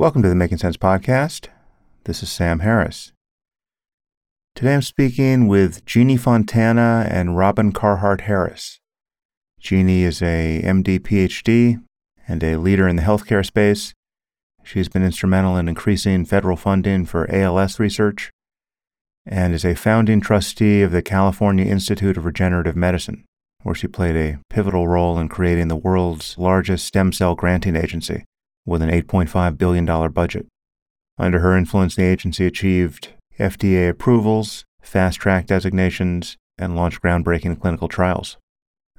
Welcome to the Making Sense podcast. This is Sam Harris. Today I'm speaking with Jeannie Fontana and Robin Carhart Harris. Jeannie is a MD PhD and a leader in the healthcare space. She's been instrumental in increasing federal funding for ALS research and is a founding trustee of the California Institute of Regenerative Medicine, where she played a pivotal role in creating the world's largest stem cell granting agency with an $8.5 billion budget. Under her influence, the agency achieved FDA approvals, fast track designations, and launched groundbreaking clinical trials.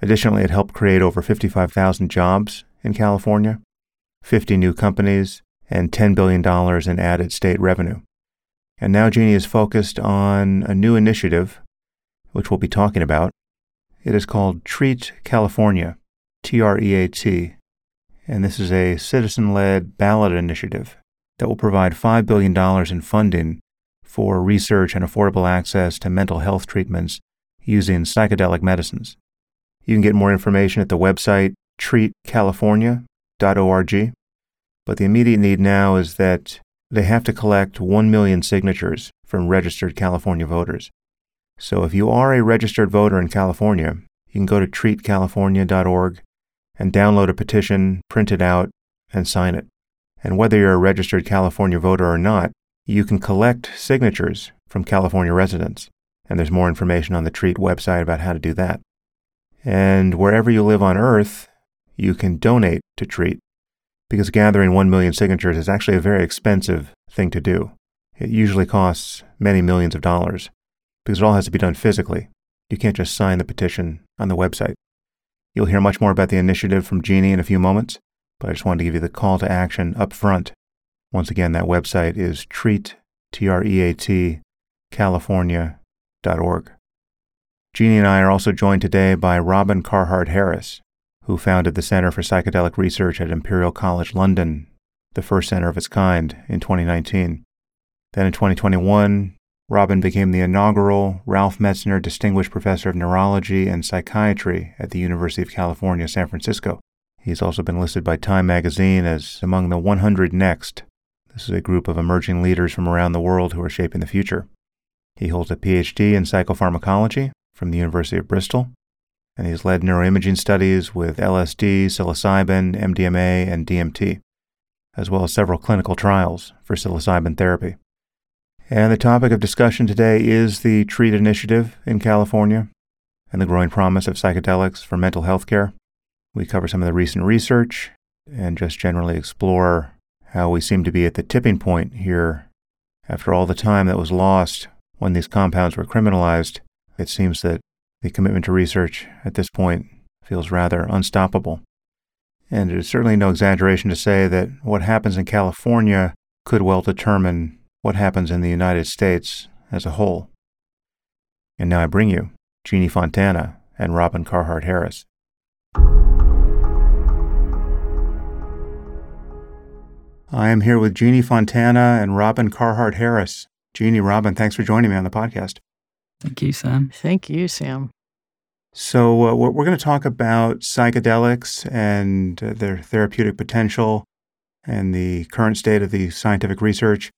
Additionally, it helped create over 55,000 jobs in California, 50 new companies, and $10 billion in added state revenue. And now Jeannie is focused on a new initiative, which we'll be talking about. It is called Treat California, T R E A T, and this is a citizen led ballot initiative that will provide $5 billion in funding for research and affordable access to mental health treatments using psychedelic medicines. You can get more information at the website treatcalifornia.org. But the immediate need now is that they have to collect 1 million signatures from registered California voters. So if you are a registered voter in California, you can go to treatcalifornia.org and download a petition, print it out, and sign it. And whether you're a registered California voter or not, you can collect signatures from California residents. And there's more information on the TREAT website about how to do that. And wherever you live on Earth, you can donate to TREAT because gathering 1 million signatures is actually a very expensive thing to do. It usually costs many millions of dollars because it all has to be done physically. You can't just sign the petition on the website. You'll hear much more about the initiative from Jeannie in a few moments, but I just wanted to give you the call to action up front. Once again, that website is treat, T-R-E-A-T, california.org. Jeannie and I are also joined today by Robin Carhart Harris, who founded the Center for Psychedelic Research at Imperial College London, the first center of its kind, in 2019. Then in 2021, Robin became the inaugural Ralph Metzner Distinguished Professor of Neurology and Psychiatry at the University of California, San Francisco. He's also been listed by Time magazine as among the 100 Next. This is a group of emerging leaders from around the world who are shaping the future. He holds a PhD in psychopharmacology from the University of Bristol, and he's led neuroimaging studies with LSD, psilocybin, MDMA, and DMT, as well as several clinical trials for psilocybin therapy. And the topic of discussion today is the TREAT initiative in California and the growing promise of psychedelics for mental health care. We cover some of the recent research and just generally explore how we seem to be at the tipping point here. After all the time that was lost when these compounds were criminalized, it seems that the commitment to research at this point feels rather unstoppable. And it is certainly no exaggeration to say that what happens in California could well determine what happens in the United States as a whole. And now I bring you Jeannie Fontana and Robin Carhart Harris. I am here with Jeannie Fontana and Robin Carhart Harris. Jeannie, Robin, thanks for joining me on the podcast. Thank you, Sam. Thank you, Sam. So, uh, we're going to talk about psychedelics and uh, their therapeutic potential and the current state of the scientific research.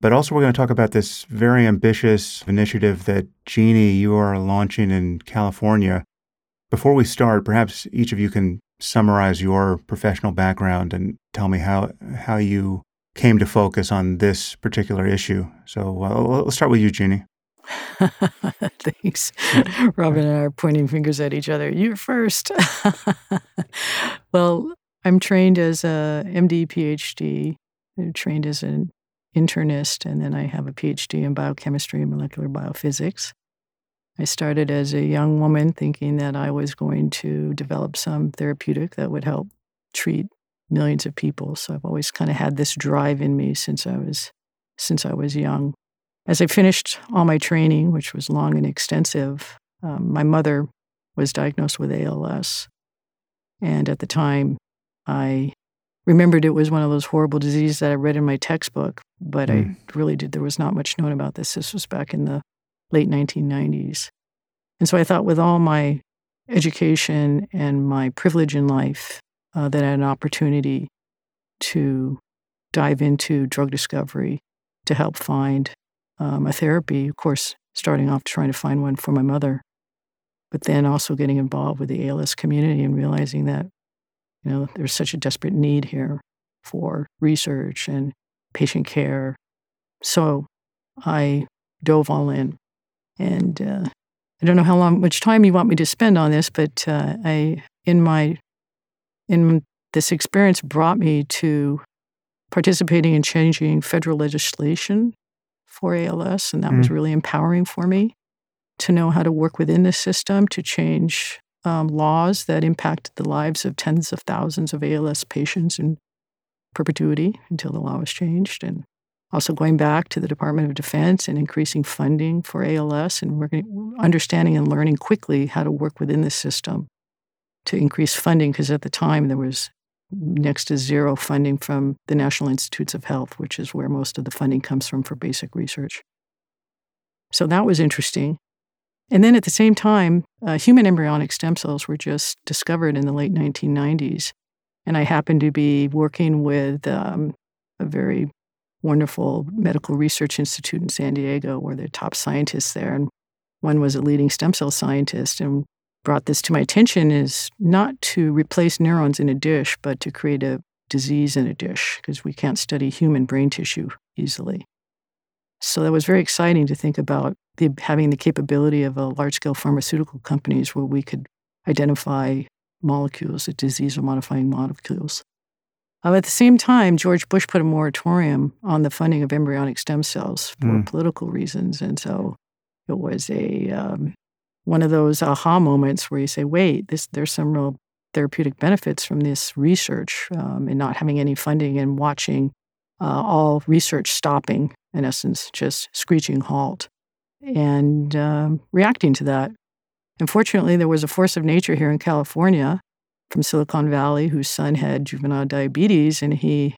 But also, we're going to talk about this very ambitious initiative that Jeannie, you are launching in California. Before we start, perhaps each of you can summarize your professional background and tell me how, how you came to focus on this particular issue. So uh, let's start with you, Jeannie. Thanks. Robin and I are pointing fingers at each other. You're first. well, I'm trained as a MD, PhD, I'm trained as an internist, and then I have a PhD in biochemistry and molecular biophysics. I started as a young woman thinking that I was going to develop some therapeutic that would help treat millions of people. So I've always kind of had this drive in me since I was since I was young. As I finished all my training, which was long and extensive, um, my mother was diagnosed with ALS, and at the time, I remembered it was one of those horrible diseases that I read in my textbook, but mm. I really did. There was not much known about this. This was back in the late 1990s. And so I thought, with all my education and my privilege in life, uh, that I had an opportunity to dive into drug discovery to help find um, a therapy. Of course, starting off trying to find one for my mother, but then also getting involved with the ALS community and realizing that, you know, there's such a desperate need here for research and patient care. So I dove all in. And uh, I don't know how long, much time you want me to spend on this, but uh, I, in my, in this experience, brought me to participating in changing federal legislation for ALS, and that mm. was really empowering for me to know how to work within the system to change um, laws that impacted the lives of tens of thousands of ALS patients in perpetuity until the law was changed, and also going back to the Department of Defense and increasing funding for ALS and working, understanding and learning quickly how to work within the system to increase funding because at the time there was next to zero funding from the National Institutes of Health, which is where most of the funding comes from for basic research. So that was interesting. And then at the same time, uh, human embryonic stem cells were just discovered in the late 1990s. And I happened to be working with um, a very wonderful medical research institute in San Diego, where they're top scientists there. And one was a leading stem cell scientist. And brought this to my attention is not to replace neurons in a dish, but to create a disease in a dish, because we can't study human brain tissue easily. So that was very exciting to think about the, having the capability of a large scale pharmaceutical companies where we could identify molecules, disease modifying molecules. Uh, at the same time, George Bush put a moratorium on the funding of embryonic stem cells for mm. political reasons. And so it was a um, one of those aha moments where you say, wait, this, there's some real therapeutic benefits from this research um, and not having any funding and watching uh, all research stopping, in essence, just screeching halt and um, reacting to that. Unfortunately, there was a force of nature here in California from Silicon Valley whose son had juvenile diabetes, and he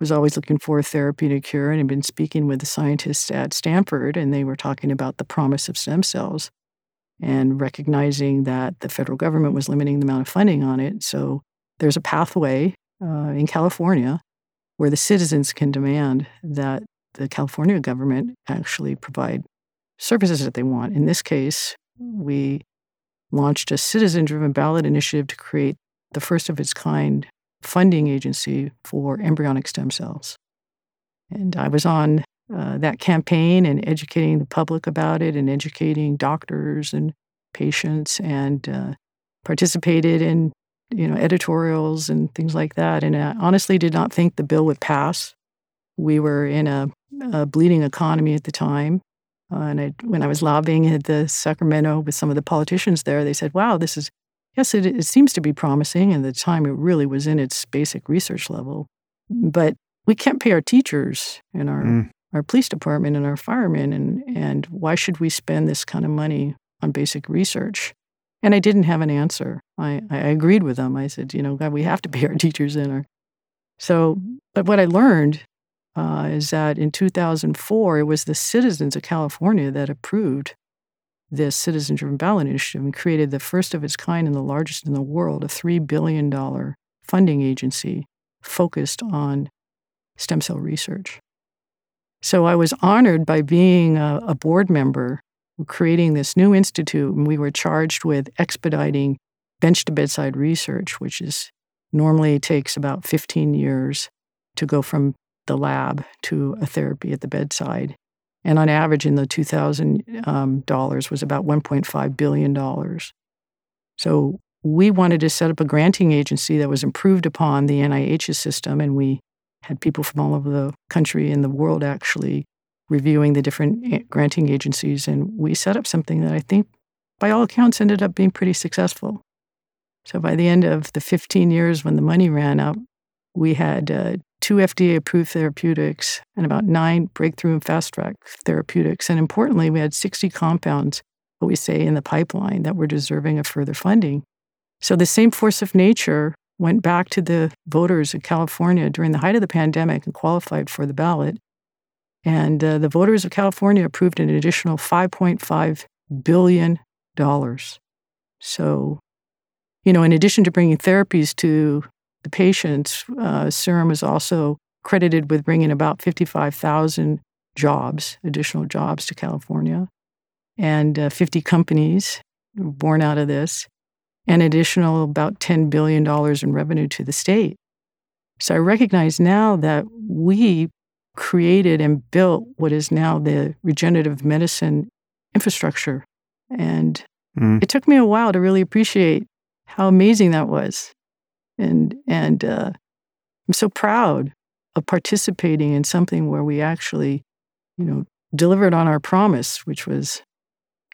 was always looking for a therapeutic cure and had been speaking with the scientists at Stanford, and they were talking about the promise of stem cells and recognizing that the federal government was limiting the amount of funding on it. So there's a pathway uh, in California where the citizens can demand that the California government actually provide services that they want. In this case, we launched a citizen driven ballot initiative to create the first of its kind funding agency for embryonic stem cells. And I was on uh, that campaign and educating the public about it and educating doctors and patients and uh, participated in you know editorials and things like that and I honestly did not think the bill would pass we were in a, a bleeding economy at the time. Uh, and I, when I was lobbying at the Sacramento with some of the politicians there they said wow this is yes it, it seems to be promising. And at the time it really was in its basic research level. But we can't pay our teachers and our mm. our police department and our firemen and and why should we spend this kind of money on basic research? And i didn't have an answer. I, I agreed with them. I said you know god we have to pay our teachers in our so but what i learned uh, is that in 2004 it was the citizens of california that approved this citizen driven ballot initiative and created the first of its kind and the largest in the world a $3 billion funding agency focused on stem cell research. So I was honored by being a, a board member, creating this new institute, and we were charged with expediting bench to bedside research, which is normally takes about 15 years to go from the lab to a therapy at the bedside. And on average, in the $2,000 um, was about $1.5 billion. So we wanted to set up a granting agency that was improved upon the NIH's system, and we had people from all over the country and the world actually reviewing the different granting agencies. And we set up something that I think, by all accounts, ended up being pretty successful. So by the end of the 15 years when the money ran out, we had uh, two FDA approved therapeutics and about nine breakthrough and fast track therapeutics. And importantly, we had 60 compounds, what we say, in the pipeline that were deserving of further funding. So the same force of nature went back to the voters of California during the height of the pandemic and qualified for the ballot. And uh, the voters of California approved an additional $5.5 billion. So, you know, in addition to bringing therapies to the patients, uh, CIRM is also credited with bringing about 55,000 jobs, additional jobs to California, and uh, 50 companies born out of this, and additional about $10 billion in revenue to the state. So I recognize now that we created and built what is now the regenerative medicine infrastructure. And mm. it took me a while to really appreciate how amazing that was. And, and uh, I'm so proud of participating in something where we actually, you know, delivered on our promise, which was,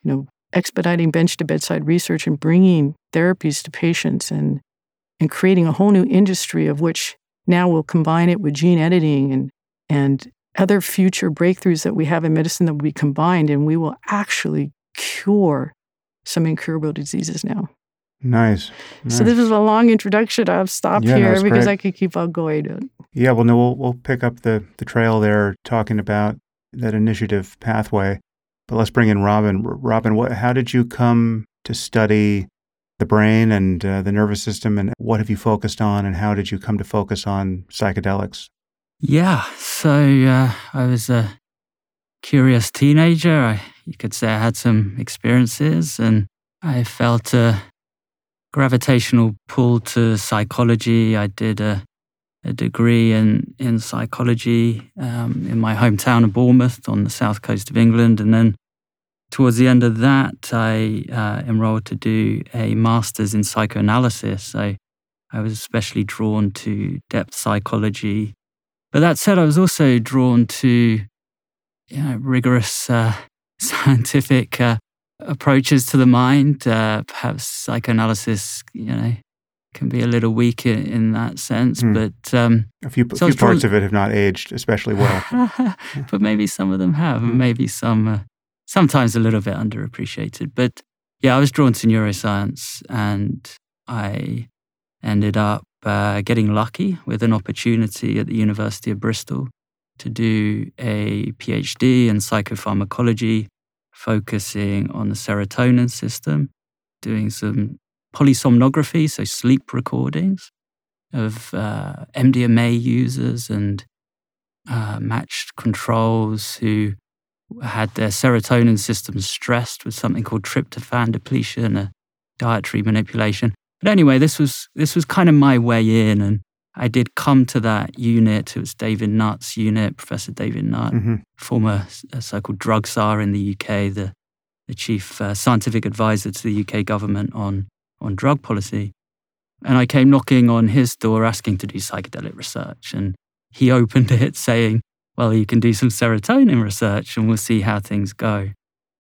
you know, expediting bench to bedside research and bringing therapies to patients and, and creating a whole new industry of which now we'll combine it with gene editing and, and other future breakthroughs that we have in medicine that will be combined, and we will actually cure some incurable diseases now. Nice. nice. So this was a long introduction. I'll stop yeah, here no, because great. I could keep on going. Yeah, well, no, we'll, we'll pick up the, the trail there talking about that initiative pathway. But let's bring in Robin. Robin, what, how did you come to study the brain and uh, the nervous system, and what have you focused on, and how did you come to focus on psychedelics? Yeah, so uh, I was a curious teenager. I, you could say I had some experiences, and I felt a gravitational pull to psychology. I did a, a degree in, in psychology um, in my hometown of Bournemouth on the south coast of England. And then towards the end of that, I uh, enrolled to do a master's in psychoanalysis. So I was especially drawn to depth psychology. But that said, I was also drawn to you know, rigorous uh, scientific uh, approaches to the mind. Uh, perhaps psychoanalysis, you know, can be a little weak in, in that sense. Mm. But um, a few, so few parts drawn... of it have not aged especially well. but maybe some of them have, mm. maybe some uh, sometimes a little bit underappreciated. But yeah, I was drawn to neuroscience, and I ended up uh, getting lucky with an opportunity at the University of Bristol to do a PhD in psychopharmacology focusing on the serotonin system, doing some polysomnography, so sleep recordings of uh, MDMA users and uh, matched controls who had their serotonin systems stressed with something called tryptophan depletion, a dietary manipulation. But anyway, this was this was kind of my way in, and I did come to that unit. It was David Nutt's unit, Professor David Nutt, mm-hmm. former uh, so-called drug czar in the UK, the, the chief uh, scientific advisor to the UK government on, on drug policy. And I came knocking on his door asking to do psychedelic research. And he opened it saying, well, you can do some serotonin research and we'll see how things go.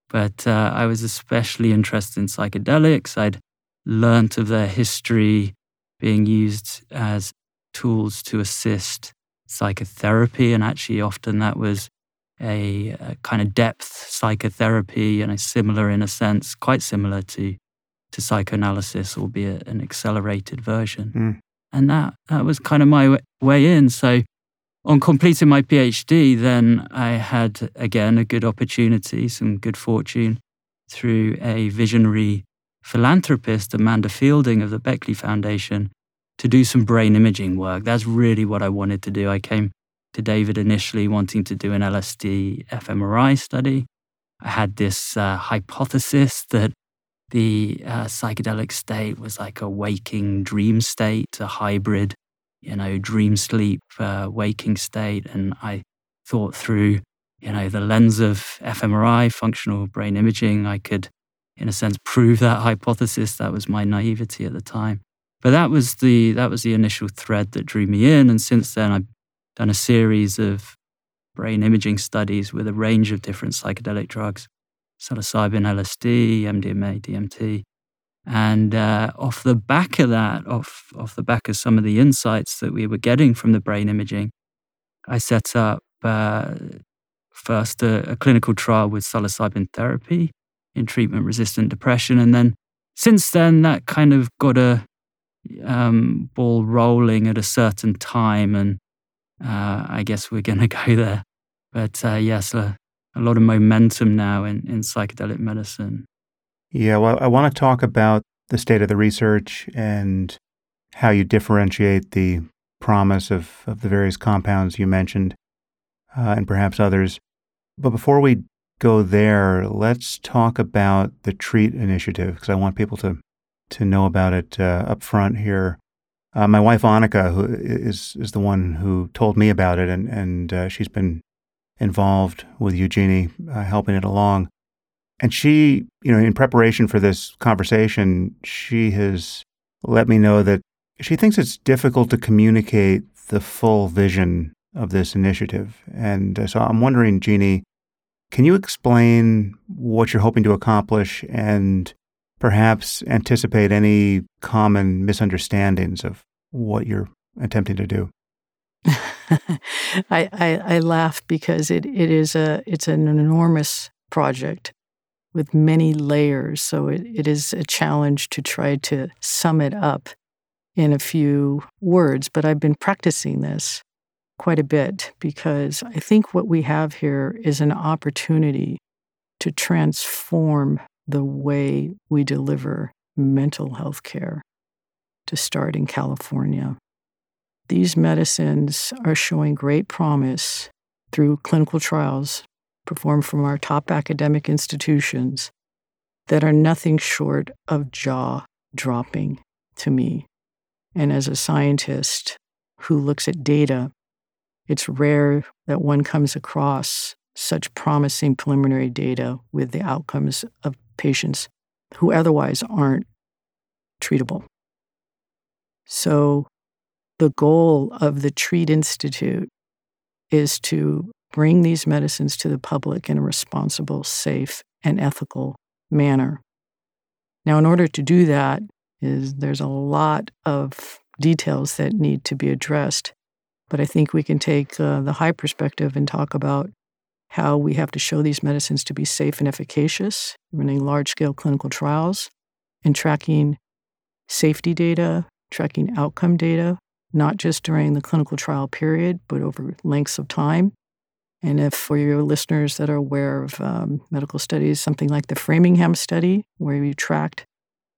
But uh, I was especially interested in psychedelics. I'd learnt of their history being used as tools to assist psychotherapy. And actually, often that was a, a kind of depth psychotherapy, and you know, similar in a sense, quite similar to, to psychoanalysis, albeit an accelerated version. Mm. And that, that was kind of my way in. So, on completing my PhD, then I had again a good opportunity, some good fortune through a visionary philanthropist, Amanda Feilding of the Beckley Foundation, to do some brain imaging work. That's really what I wanted to do. I came to David initially wanting to do an LSD fMRI study. I had this uh, hypothesis that the uh, psychedelic state was like a waking dream state, a hybrid, you know, dream sleep uh, waking state. And I thought through, you know, the lens of fMRI, functional brain imaging, I could, in a sense, prove that hypothesis. That was my naivety at the time. But that was the that was the initial thread that drew me in, and since then I've done a series of brain imaging studies with a range of different psychedelic drugs, psilocybin, LSD, MDMA, DMT, and uh, off the back of that, off off the back of some of the insights that we were getting from the brain imaging, I set up uh, first a, a clinical trial with psilocybin therapy in treatment-resistant depression, and then since then that kind of got a um, ball rolling at a certain time, and uh, I guess we're going to go there. But uh, yes, a, a, lot of momentum now in, in psychedelic medicine. Yeah, well, I want to talk about the state of the research and how you differentiate the promise of, of the various compounds you mentioned uh, and perhaps others. But before we go there, let's talk about the TREAT initiative because I want people to, to know about it uh, up front here. Uh, my wife Annika, who is is the one who told me about it, and and uh, she's been involved with Eugenie, uh, helping it along. And she, you know, in preparation for this conversation, she has let me know that she thinks it's difficult to communicate the full vision of this initiative. And uh, so I'm wondering, Jeannie, can you explain what you're hoping to accomplish and perhaps anticipate any common misunderstandings of what you're attempting to do? I, I, I laugh because it, it is a it's an enormous project with many layers. So it, it is a challenge to try to sum it up in a few words. But I've been practicing this quite a bit because I think what we have here is an opportunity to transform the way we deliver mental health care to start in California. These medicines are showing great promise through clinical trials performed from our top academic institutions that are nothing short of jaw dropping to me. And as a scientist who looks at data, it's rare that one comes across such promising preliminary data with the outcomes of patients who otherwise aren't treatable. So, the goal of the Treat Institute is to bring these medicines to the public in a responsible, safe, and ethical manner. Now, in order to do that, is there's a lot of details that need to be addressed, but I think we can take uh, the high perspective and talk about how we have to show these medicines to be safe and efficacious, running large scale clinical trials and tracking safety data, tracking outcome data, not just during the clinical trial period, but over lengths of time. And if for your listeners that are aware of um, medical studies, something like the Framingham study, where you tracked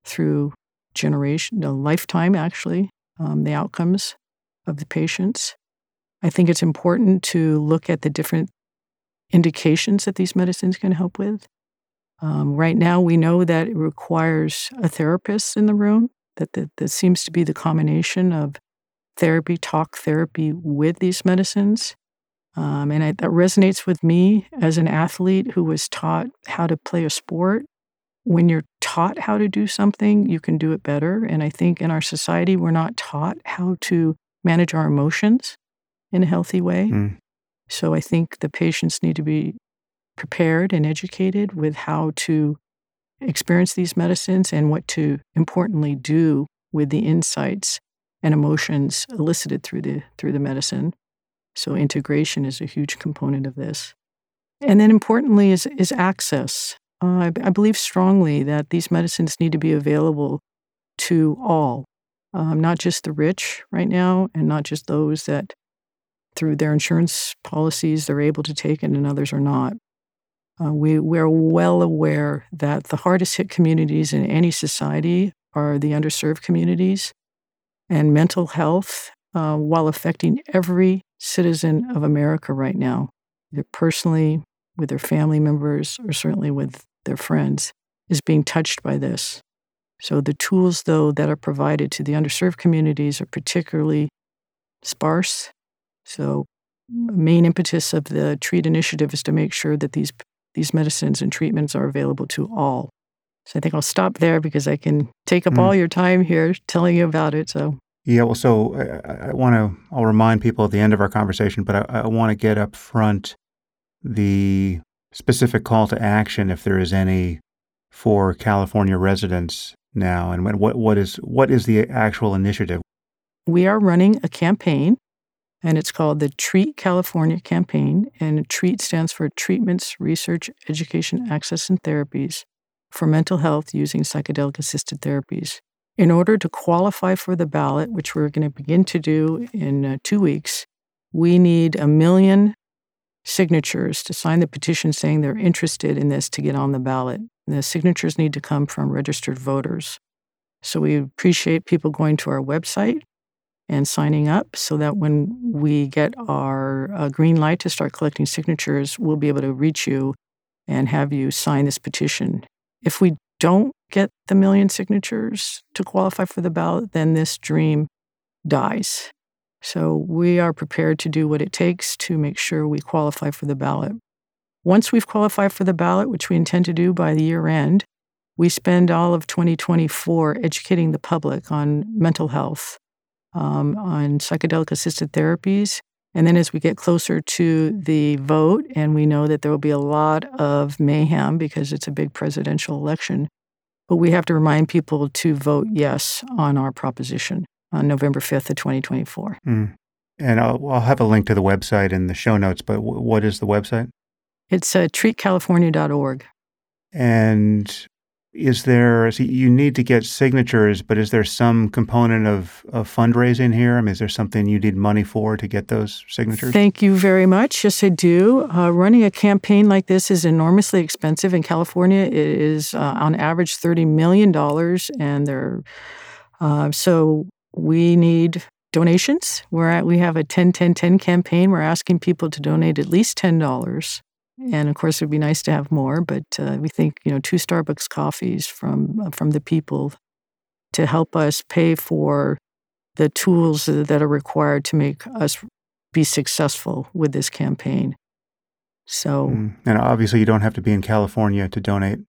through generation, a lifetime actually, um, the outcomes of the patients. I think it's important to look at the different indications that these medicines can help with. Um, right now, we know that it requires a therapist in the room, that, that, seems to be the combination of therapy, talk therapy with these medicines. Um, and I, that resonates with me as an athlete who was taught how to play a sport. When you're taught how to do something, you can do it better. And I think in our society, we're not taught how to manage our emotions in a healthy way. Mm. So I think the patients need to be prepared and educated with how to experience these medicines and what to importantly do with the insights and emotions elicited through the through the medicine. So integration is a huge component of this. And then importantly is, is access. Uh, I, believe strongly that these medicines need to be available to all, um, not just the rich right now, and not just those that through their insurance policies they're able to take it and others are not. Uh, we, we're well aware that the hardest hit communities in any society are the underserved communities, and mental health, uh, while affecting every citizen of America right now, either personally, with their family members, or certainly with their friends, is being touched by this. So the tools, though, that are provided to the underserved communities are particularly sparse. So main impetus of the treat initiative is to make sure that these these medicines and treatments are available to all. So I think I'll stop there because I can take up mm. all your time here telling you about it. So yeah, well, so I, I want to, I'll remind people at the end of our conversation, but I, I want to get up front the specific call to action, if there is any, for California residents now, and what, what is what is the actual initiative? We are running a campaign, and it's called the Treat California campaign. And TREAT stands for Treatments, Research, Education, Access, and Therapies for Mental Health Using Psychedelic Assisted Therapies. In order to qualify for the ballot, which we're going to begin to do in uh, two weeks, we need a million signatures to sign the petition saying they're interested in this to get on the ballot. And the signatures need to come from registered voters. So we appreciate people going to our website, and signing up so that when we get our uh, green light to start collecting signatures, we'll be able to reach you and have you sign this petition. If we don't get the million signatures to qualify for the ballot, then this dream dies. So we are prepared to do what it takes to make sure we qualify for the ballot. Once we've qualified for the ballot, which we intend to do by the year end, we spend all of 2024 educating the public on mental health, um, on psychedelic assisted therapies. And then as we get closer to the vote, and we know that there will be a lot of mayhem because it's a big presidential election, but we have to remind people to vote yes on our proposition on November 5th of 2024. Mm. And I'll, I'll, have a link to the website in the show notes, but w- what is the website? It's uh, treatcalifornia.org. And is there, so you need to get signatures, but is there some component of, of fundraising here? I mean, is there something you need money for to get those signatures? Thank you very much. Yes, I do. Uh, running a campaign like this is enormously expensive. In California, it is uh, on average $30 million. And there, uh, so we need donations. We're at, we have a 10 10 10 campaign. We're asking people to donate at least $10. And of course, it'd be nice to have more, but uh, we think you know two Starbucks coffees from uh, from the people to help us pay for the tools that are required to make us be successful with this campaign. So, mm. and obviously, you don't have to be in California to donate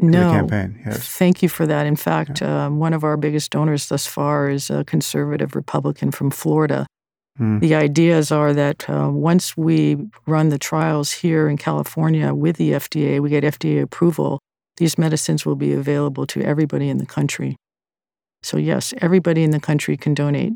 no, to the campaign. Yes. Thank you for that. In fact, yeah. um, one of our biggest donors thus far is a conservative Republican from Florida. Mm. The ideas are that uh, once we run the trials here in California with the FDA, we get FDA approval, these medicines will be available to everybody in the country. So, yes, everybody in the country can donate.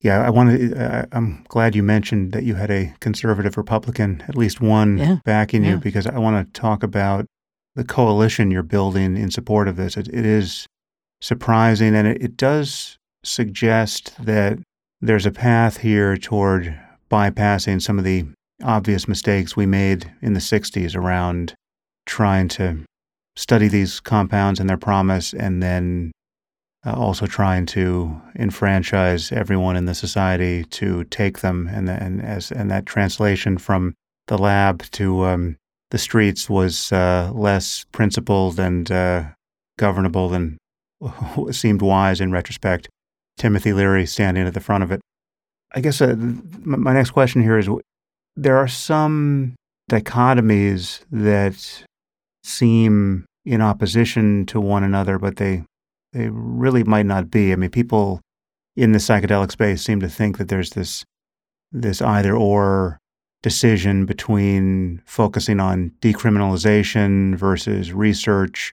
Yeah, I wanted. Uh, I'm glad you mentioned that you had a conservative Republican, at least one, yeah. backing yeah. you, because I want to talk about the coalition you're building in support of this. it, it is surprising, and it, it does suggest that there's a path here toward bypassing some of the obvious mistakes we made in the 60s around trying to study these compounds and their promise and then uh, also trying to enfranchise everyone in the society to take them and, and as and that translation from the lab to um, the streets was uh, less principled and uh, governable than seemed wise in retrospect. Timothy Leary standing at the front of it. I guess uh, my next question here is there are some dichotomies that seem in opposition to one another, but they they really might not be. I mean, people in the psychedelic space seem to think that there's this this either or decision between focusing on decriminalization versus research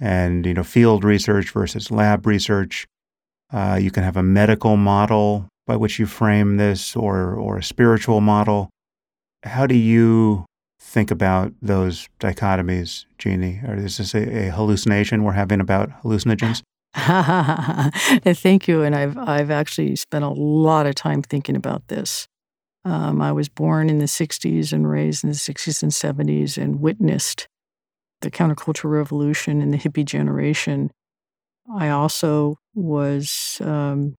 and you know field research versus lab research uh, you can have a medical model by which you frame this or or a spiritual model how do you think about those dichotomies jeannie or is this a, a hallucination we're having about hallucinogens Thank you. And I've I've actually spent a lot of time thinking about this. Um, I was born in the 60s and raised in the 60s and 70s and witnessed the counterculture revolution and the hippie generation. I also was um,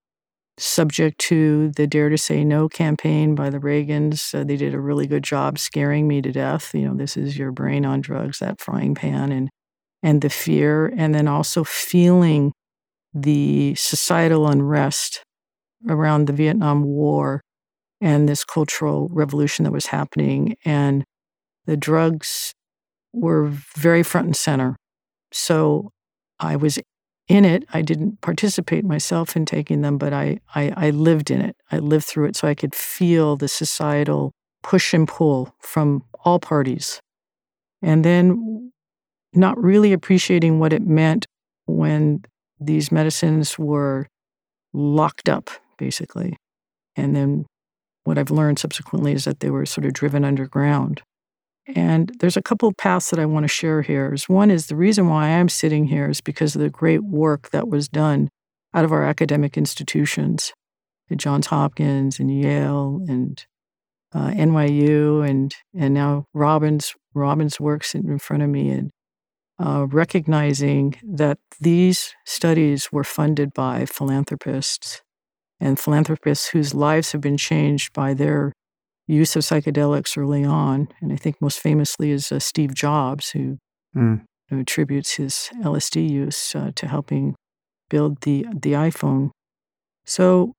subject to the Dare to Say No campaign by the Reagans. Uh, they did a really good job scaring me to death. You know, this is your brain on drugs, that frying pan, and and the fear, and then also feeling the societal unrest around the Vietnam War and this cultural revolution that was happening. And the drugs were very front and center. So I was in it. I didn't participate myself in taking them, but I, I, I lived in it. I lived through it so I could feel the societal push and pull from all parties. And then not really appreciating what it meant when these medicines were locked up, basically. And then what I've learned subsequently is that they were sort of driven underground. And there's a couple of paths that I want to share here. One is the reason why I'm sitting here is because of the great work that was done out of our academic institutions at Johns Hopkins and Yale and uh, NYU and and now Robin's Robin's works in front of me and uh, recognizing that these studies were funded by philanthropists and philanthropists whose lives have been changed by their use of psychedelics early on. And I think most famously is uh, Steve Jobs, who, mm. who, attributes his LSD use uh, to helping build the, the iPhone. So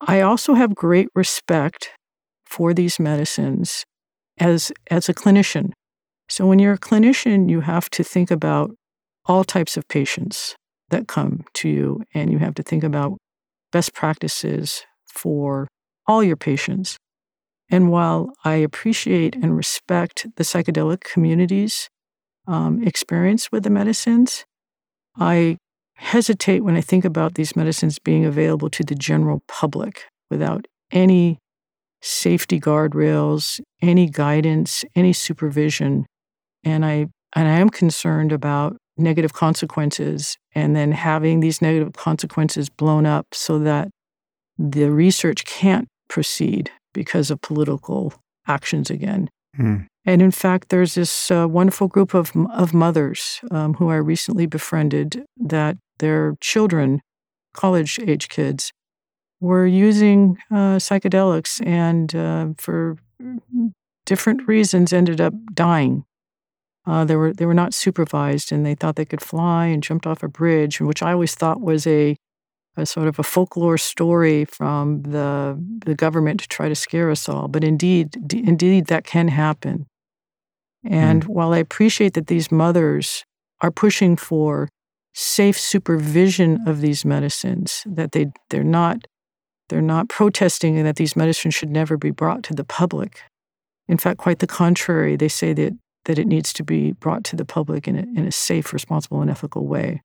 I also have great respect for these medicines as, as a clinician. So when you're a clinician, you have to think about all types of patients that come to you, and you have to think about best practices for all your patients. And while I appreciate and respect the psychedelic community's um, experience with the medicines, I hesitate when I think about these medicines being available to the general public without any safety guardrails, any guidance, any supervision. And I and I am concerned about negative consequences and then having these negative consequences blown up so that the research can't proceed because of political actions again. Mm. And in fact, there's this uh, wonderful group of, of mothers um, who I recently befriended that their children, college age kids, were using uh, psychedelics and uh, for different reasons ended up dying. Uh, they were they were not supervised, and they thought they could fly and jumped off a bridge, which I always thought was a a sort of a folklore story from the the government to try to scare us all. But indeed, d- indeed, that can happen. And mm. while I appreciate that these mothers are pushing for safe supervision of these medicines, that they they're not they're not protesting and that these medicines should never be brought to the public. In fact, quite the contrary, they say that that it needs to be brought to the public in a, in a safe, responsible, and ethical way.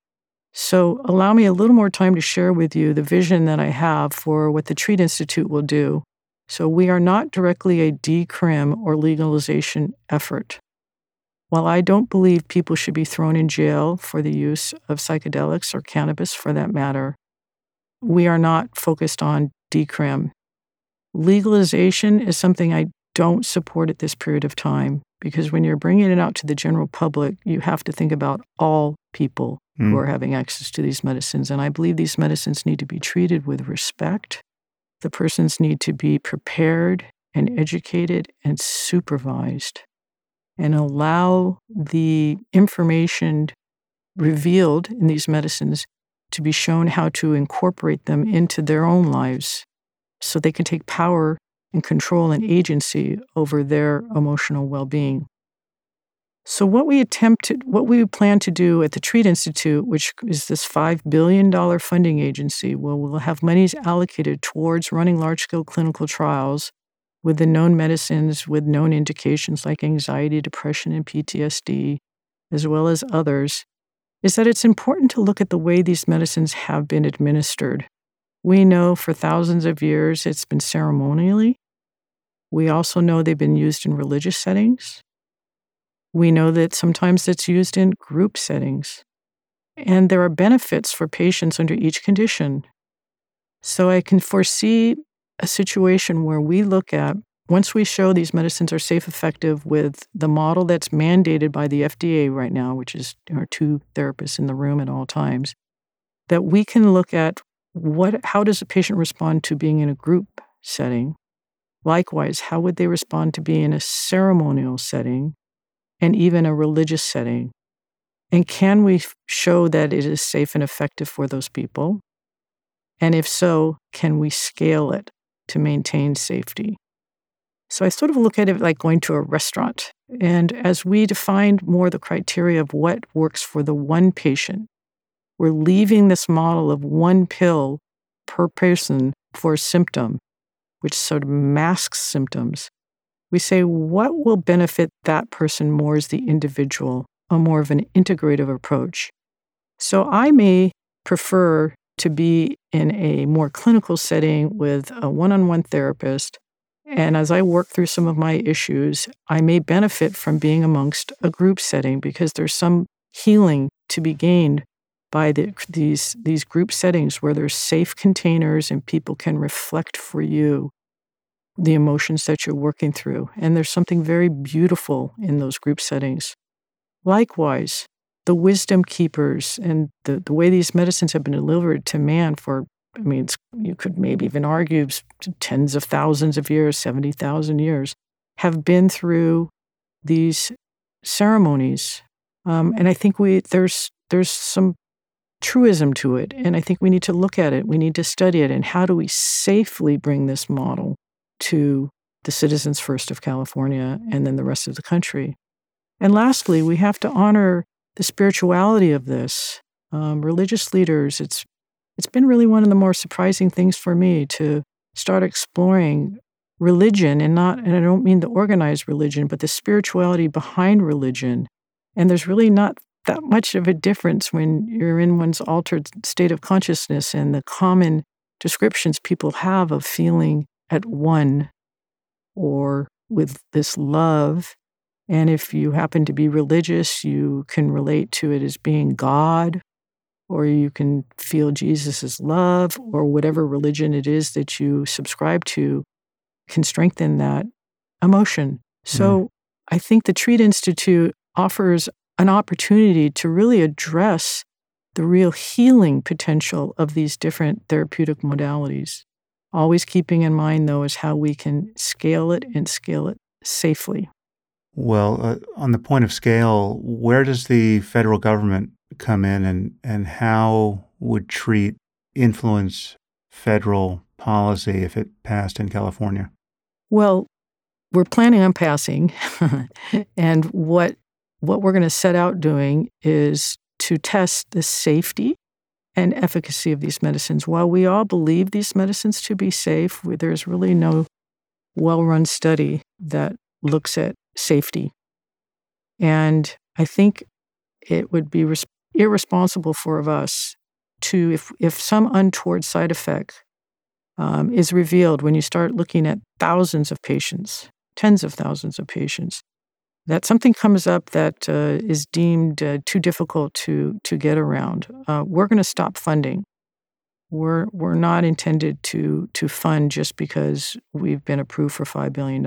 So, allow me a little more time to share with you the vision that I have for what the Treat Institute will do. So, we are not directly a decrim or legalization effort. While I don't believe people should be thrown in jail for the use of psychedelics or cannabis for that matter, we are not focused on decrim. Legalization is something I don't support at this period of time because when you're bringing it out to the general public, you have to think about all people mm. who are having access to these medicines. And I believe these medicines need to be treated with respect. The persons need to be prepared and educated and supervised and allow the information revealed in these medicines to be shown how to incorporate them into their own lives so they can take power and control and agency over their emotional well being. So, what we attempted, what we plan to do at the Treat Institute, which is this $5 billion funding agency, where we'll have monies allocated towards running large scale clinical trials with the known medicines with known indications like anxiety, depression, and PTSD, as well as others, is that it's important to look at the way these medicines have been administered. We know for thousands of years it's been ceremonially. We also know they've been used in religious settings. We know that sometimes it's used in group settings. And there are benefits for patients under each condition. So I can foresee a situation where we look at once we show these medicines are safe, effective with the model that's mandated by the FDA right now, which is our two therapists in the room at all times, that we can look at what how does a patient respond to being in a group setting? Likewise, how would they respond to being in a ceremonial setting? and even a religious setting? And can we show that it is safe and effective for those people? And if so, can we scale it to maintain safety? So I sort of look at it like going to a restaurant. And as we define more the criteria of what works for the one patient, we're leaving this model of one pill per person for a symptom, which sort of masks symptoms, we say what will benefit that person more as the individual, a more of an integrative approach. So I may prefer to be in a more clinical setting with a one on one therapist. And as I work through some of my issues, I may benefit from being amongst a group setting because there's some healing to be gained by the, these, these group settings where there's safe containers and people can reflect for you the emotions that you're working through. And there's something very beautiful in those group settings. Likewise, the wisdom keepers and the, the way these medicines have been delivered to man for I mean, you could maybe even argue tens of thousands of years, 70,000 years, have been through these ceremonies. Um, and I think we there's there's some truism to it, and I think we need to look at it. We need to study it, and how do we safely bring this model to the citizens first of California and then the rest of the country? And lastly, we have to honor the spirituality of this. Um, religious leaders, it's it's been really one of the more surprising things for me to start exploring religion and not and I don't mean the organized religion, but the spirituality behind religion. And there's really not that much of a difference when you're in one's altered state of consciousness and the common descriptions people have of feeling at one or with this love. And if you happen to be religious, you can relate to it as being God or you can feel Jesus' love, or whatever religion it is that you subscribe to can strengthen that emotion. So mm. I think the Treat Institute offers an opportunity to really address the real healing potential of these different therapeutic modalities. Always keeping in mind, though, is how we can scale it and scale it safely. Well, uh, on the point of scale, where does the federal government come in and, and how would treat influence federal policy if it passed in California? Well, we're planning on passing. and what what we're going to set out doing is to test the safety and efficacy of these medicines. While we all believe these medicines to be safe, there's really no well run study that looks at safety. And I think it would be res- irresponsible for of us to, if, if some untoward side effect um, is revealed when you start looking at thousands of patients, tens of thousands of patients, that something comes up that uh, is deemed uh, too difficult to, to get around, uh, we're going to stop funding. We're, we're not intended to, to fund just because we've been approved for $5 billion.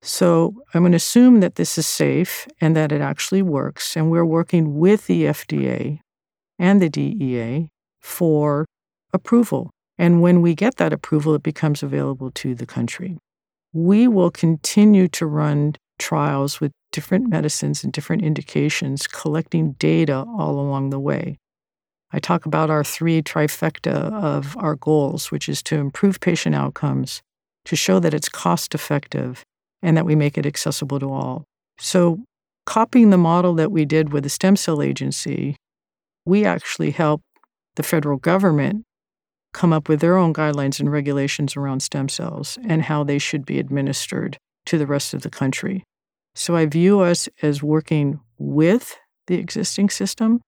So I'm going to assume that this is safe and that it actually works. And we're working with the FDA and the DEA for approval. And when we get that approval, it becomes available to the country. We will continue to run trials with different medicines and different indications, collecting data all along the way. I talk about our three trifecta of our goals, which is to improve patient outcomes, to show that it's cost effective, and that we make it accessible to all. So, copying the model that we did with the Stem Cell Agency, we actually help the federal government come up with their own guidelines and regulations around stem cells and how they should be administered to the rest of the country. So I view us as working with the existing system,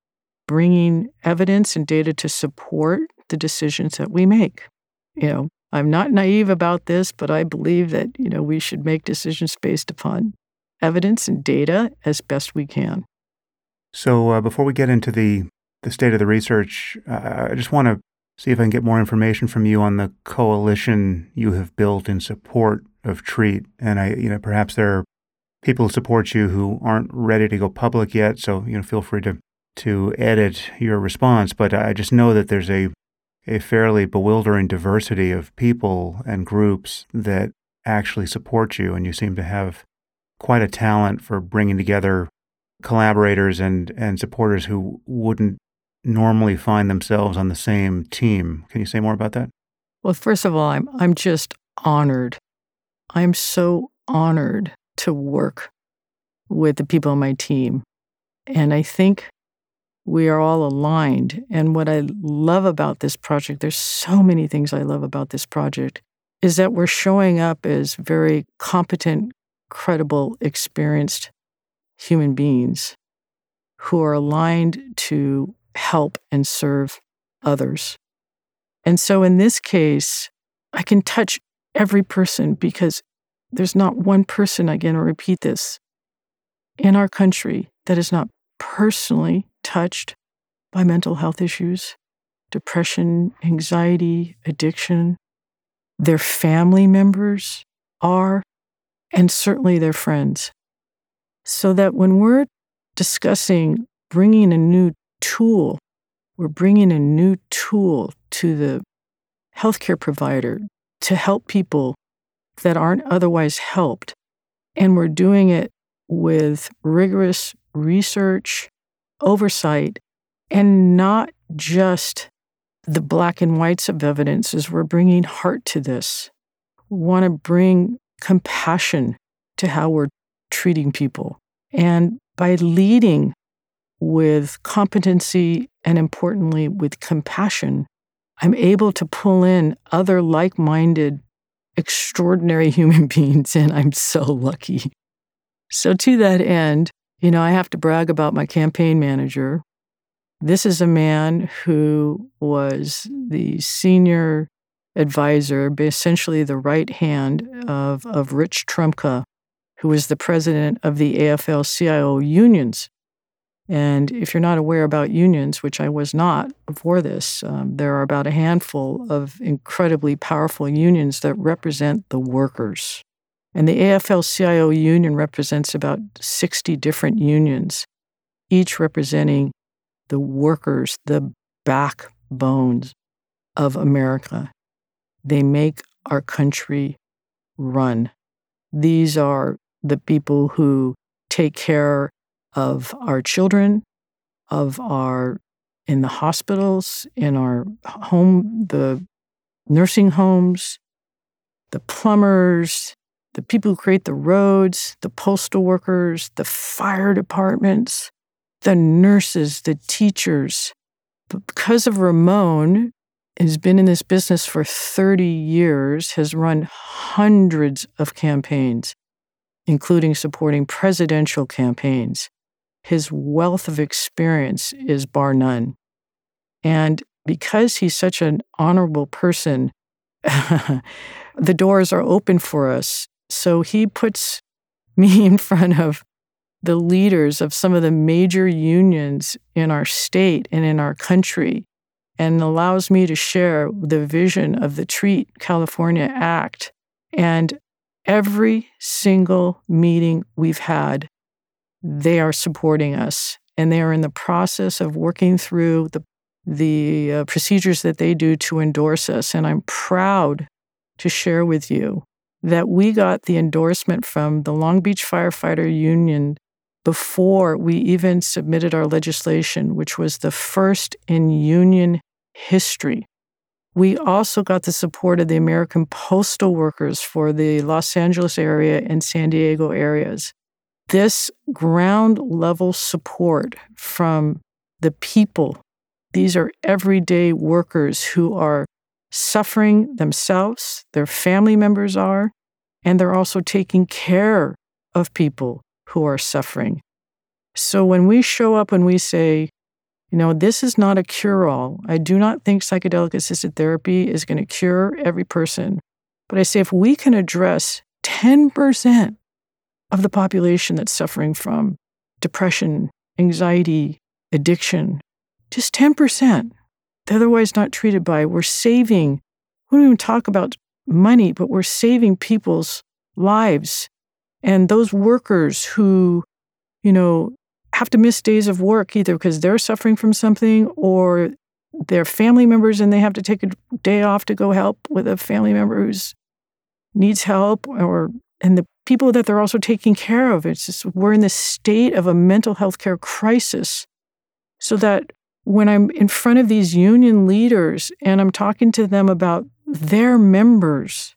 bringing evidence and data to support the decisions that we make. You know, I'm not naive about this, but I believe that, you know, we should make decisions based upon evidence and data as best we can. So uh, before we get into the the state of the research, uh, I just want to see if I can get more information from you on the coalition you have built in support of Treat. And I, you know, perhaps there are people who support you who aren't ready to go public yet. So, you know, feel free to to edit your response. But I just know that there's a a fairly bewildering diversity of people and groups that actually support you, and you seem to have quite a talent for bringing together collaborators and, and supporters who wouldn't normally find themselves on the same team. Can you say more about that? Well, first of all, I'm I'm just honored. I'm so honored to work with the people on my team. And I think we are all aligned. And what I love about this project, there's so many things I love about this project, is that we're showing up as very competent, credible, experienced human beings who are aligned to help and serve others. And so in this case, I can touch every person because there's not one person, again, I repeat this, in our country that is not personally touched by mental health issues, depression, anxiety, addiction. Their family members are, and certainly their friends. So that when we're discussing bringing a new tool, we're bringing a new tool to the healthcare provider to help people that aren't otherwise helped. And we're doing it with rigorous research, oversight, and not just the black and whites of evidence as we're bringing heart to this. We want to bring compassion to how we're treating people. And by leading with competency and importantly with compassion, I'm able to pull in other like minded, extraordinary human beings, and I'm so lucky. So, to that end, you know, I have to brag about my campaign manager. This is a man who was the senior advisor, essentially the right hand of, of Rich Trumka, who was the president of the AFL CIO unions. And if you're not aware about unions, which I was not before this, um, there are about a handful of incredibly powerful unions that represent the workers. And the AFL CIO union represents about 60 different unions, each representing the workers, the backbones of America. They make our country run. These are the people who take care of our children, of our in the hospitals, in our home, the nursing homes, the plumbers, the people who create the roads, the postal workers, the fire departments, the nurses, the teachers. But because of Ramon, has been in this business for 30 years, has run hundreds of campaigns, including supporting presidential campaigns. His wealth of experience is bar none. And because he's such an honorable person, the doors are open for us so he puts me in front of the leaders of some of the major unions in our state and in our country and allows me to share the vision of the Treat California Act. And every single meeting we've had, they are supporting us and they are in the process of working through the, the uh, procedures that they do to endorse us. And I'm proud to share with you that we got the endorsement from the Long Beach Firefighter Union before we even submitted our legislation, which was the first in union history. We also got the support of the American Postal Workers for the Los Angeles area and San Diego areas. This ground level support from the people, these are everyday workers who are suffering themselves, their family members are, and they're also taking care of people who are suffering. So when we show up and we say, you know, this is not a cure all, I do not think psychedelic assisted therapy is going to cure every person. But I say, if we can address 10% of the population that's suffering from depression, anxiety, addiction, just 10%, they're otherwise not treated by, we're saving, we don't even talk about money, but we're saving people's lives. And those workers who, you know, have to miss days of work either because they're suffering from something or their family members and they have to take a day off to go help with a family member who's needs help or and the people that they're also taking care of it's just we're in this state of a mental health care crisis so that when i'm in front of these union leaders and i'm talking to them about their members,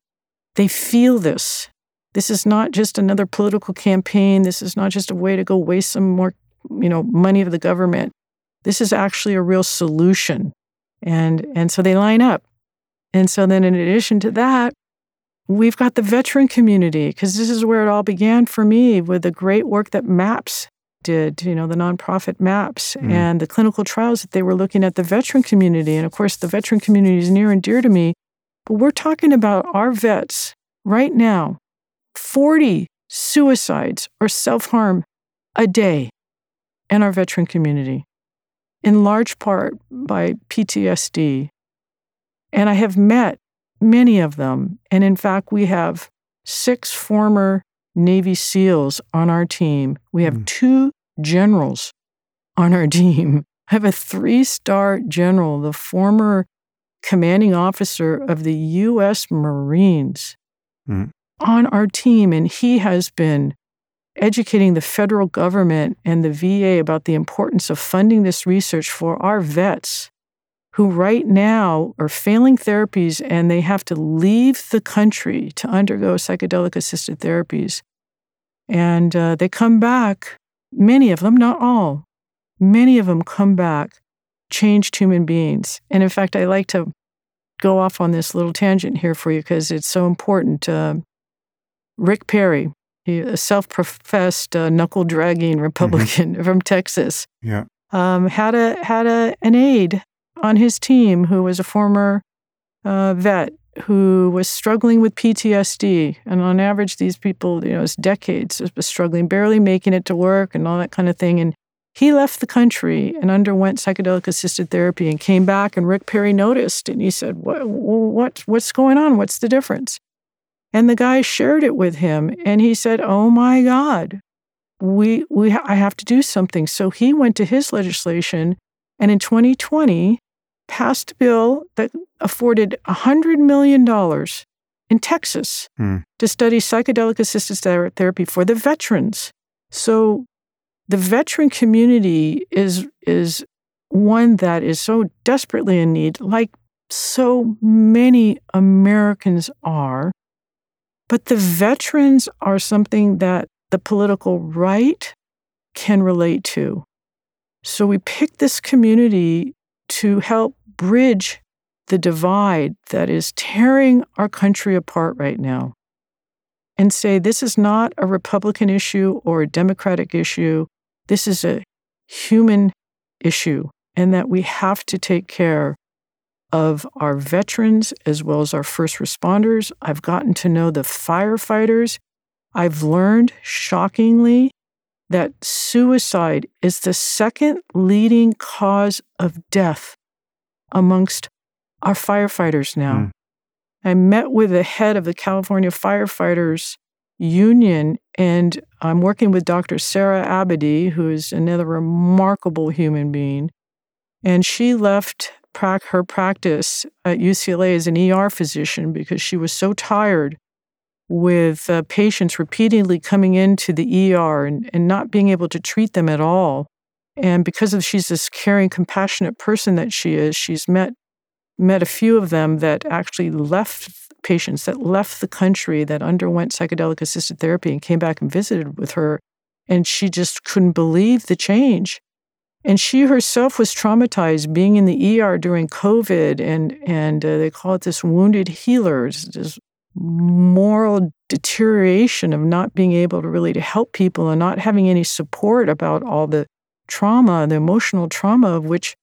they feel this. This is not just another political campaign. This is not just a way to go waste some more, you know, money of the government. This is actually a real solution. And and so they line up. And so then in addition to that, we've got the veteran community because this is where it all began for me with the great work that MAPS did, you know, the nonprofit MAPS mm. and the clinical trials that they were looking at the veteran community. And of course, the veteran community is near and dear to me but we're talking about our vets right now 40 suicides or self harm a day in our veteran community, in large part by PTSD. And I have met many of them. And in fact, we have six former Navy SEALs on our team. We have mm. two generals on our team. I have a three star general, the former commanding officer of the U.S. Marines Mm. on our team, and he has been educating the federal government and the VA about the importance of funding this research for our vets who right now are failing therapies and they have to leave the country to undergo psychedelic assisted therapies. And uh, they come back, many of them, not all, many of them come back changed human beings. And in fact, I like to go off on this little tangent here for you because it's so important. Uh, Rick Perry, he, a self professed uh, knuckle dragging Republican from Texas, Yeah. um, had a had a an aide on his team who was a former uh, vet who was struggling with PTSD, and on average, these people, you know, it's decades of struggling, barely making it to work, and all that kind of thing. And he left the country and underwent psychedelic assisted therapy, and came back. And Rick Perry noticed, and he said, "What what what's going on? What's the difference?" And the guy shared it with him, and he said, "Oh my God, we we I have to do something." So he went to his legislation, and in 2020 passed a bill that afforded $100 million in Texas Hmm. to study psychedelic assisted therapy for the veterans. So the veteran community is is one that is so desperately in need, like so many Americans are. But the veterans are something that the political right can relate to. So we picked this community to help bridge the divide that is tearing our country apart right now and say this is not a Republican issue or a Democratic issue. This is a human issue, and that we have to take care of our veterans as well as our first responders. I've gotten to know the firefighters. I've learned, shockingly, that suicide is the second leading cause of death amongst our firefighters now. Mm. I met with the head of the California Firefighters Union, and I'm working with Dr. Sarah Abadi, who is another remarkable human being. And she left prac- her practice at UCLA as an ER physician because she was so tired with uh, patients repeatedly coming into the ER and, and not being able to treat them at all. And because of she's this caring, compassionate person that she is, she's met met a few of them that actually left patients that left the country that underwent psychedelic assisted therapy and came back and visited with her. And she just couldn't believe the change. And she herself was traumatized being in the ER during COVID, and and uh, they call it this wounded healers, this moral deterioration of not being able to really to help people and not having any support about all the trauma, the emotional trauma of which,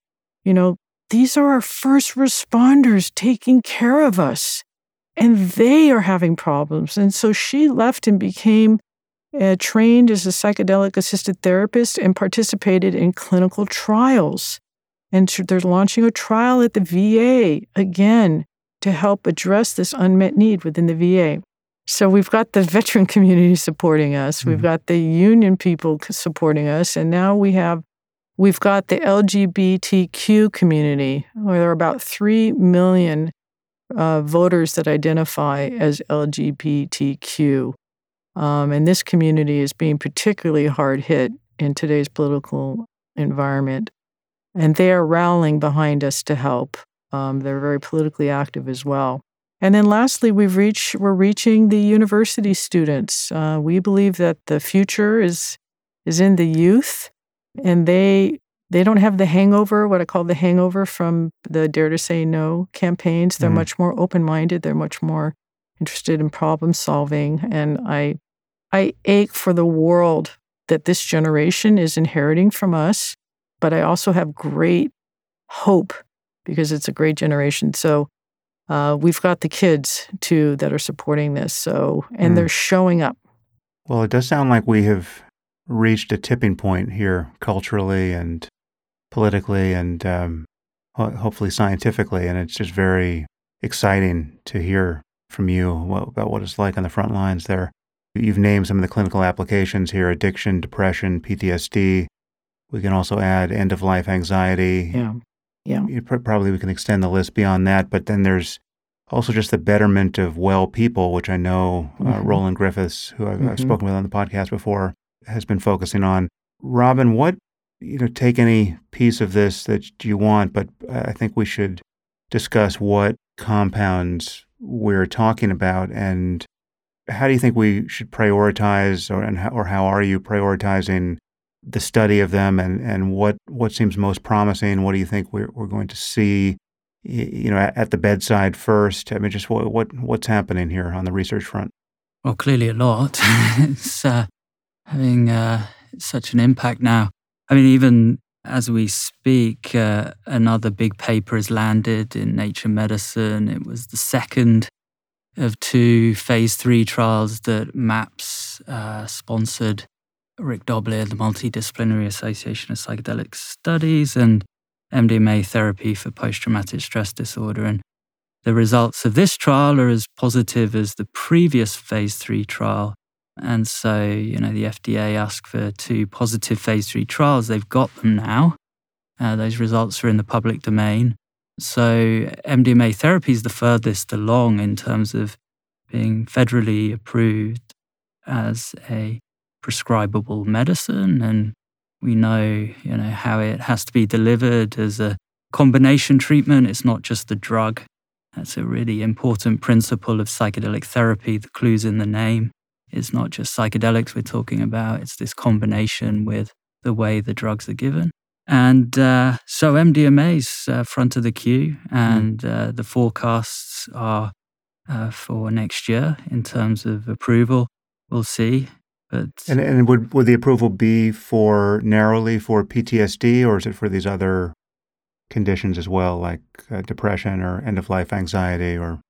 you know, these are our first responders taking care of us, and they are having problems. And so she left and became uh, trained as a psychedelic assisted therapist and participated in clinical trials. And they're launching a trial at the VA again to help address this unmet need within the VA. So we've got the veteran community supporting us, we've Mhm. got the union people supporting us, and now we have we've got the LGBTQ community, where there are about three million uh, voters that identify as LGBTQ. Um, and this community is being particularly hard hit in today's political environment. And they are rallying behind us to help. Um, they're very politically active as well. And then lastly, we've reached, we're reaching the university students. Uh, we believe that the future is, is in the youth, and they, they don't have the hangover, what I call the hangover from the Dare to Say No campaigns. They're Mhm. much more open minded, they're much more interested in problem solving. And I, I ache for the world that this generation is inheriting from us, but I also have great hope because it's a great generation. So uh, we've got the kids too that are supporting this. So and Mm. they're showing up. Well, it does sound like we have reached a tipping point here culturally and politically and um, ho- hopefully scientifically. And it's just very exciting to hear from you what, about what it's like on the front lines there. You've named some of the clinical applications here addiction, depression, PTSD. We can also add end of life anxiety, Yeah. Yeah. You pr- probably we can extend the list beyond that, but then there's also just the betterment of well people, which I know uh, Mhm. Roland Griffiths, who I've, I've Mhm. spoken with on the podcast before, has been focusing on. Robin, what you know, take any piece of this that you want, but I think we should discuss what compounds we're talking about and how do you think we should prioritize or and how, or how are you prioritizing the study of them and, and what, what seems most promising? What do you think we're, we're going to see you know at, the bedside first? I mean just what, what what's happening here on the research front? Well, clearly a lot. it's uh, having uh, such an impact now. I mean, even as we speak, uh, another big paper has landed in Nature Medicine. It was the second of two phase three trials that MAPS uh, sponsored. Rick Doblin, the Multidisciplinary Association of Psychedelic Studies, and MDMA therapy for post traumatic stress disorder. And the results of this trial are as positive as the previous phase three trial. And so, you know, the FDA asked for two positive phase three trials. They've got them now. Uh, those results are in the public domain. So, MDMA therapy is the furthest along in terms of being federally approved as a prescribable medicine. And we know, you know, how it has to be delivered as a combination treatment. It's not just the drug. That's a really important principle of psychedelic therapy. The clues in the name. It's not just psychedelics we're talking about, it's this combination with the way the drugs are given. And uh, so MDMA's uh, front of the queue, and uh, the forecasts are uh, for next year in terms of approval. We'll see. But And, and would, would the approval be for narrowly for PTSD or is it for these other conditions as well, like uh, depression or end of life anxiety or?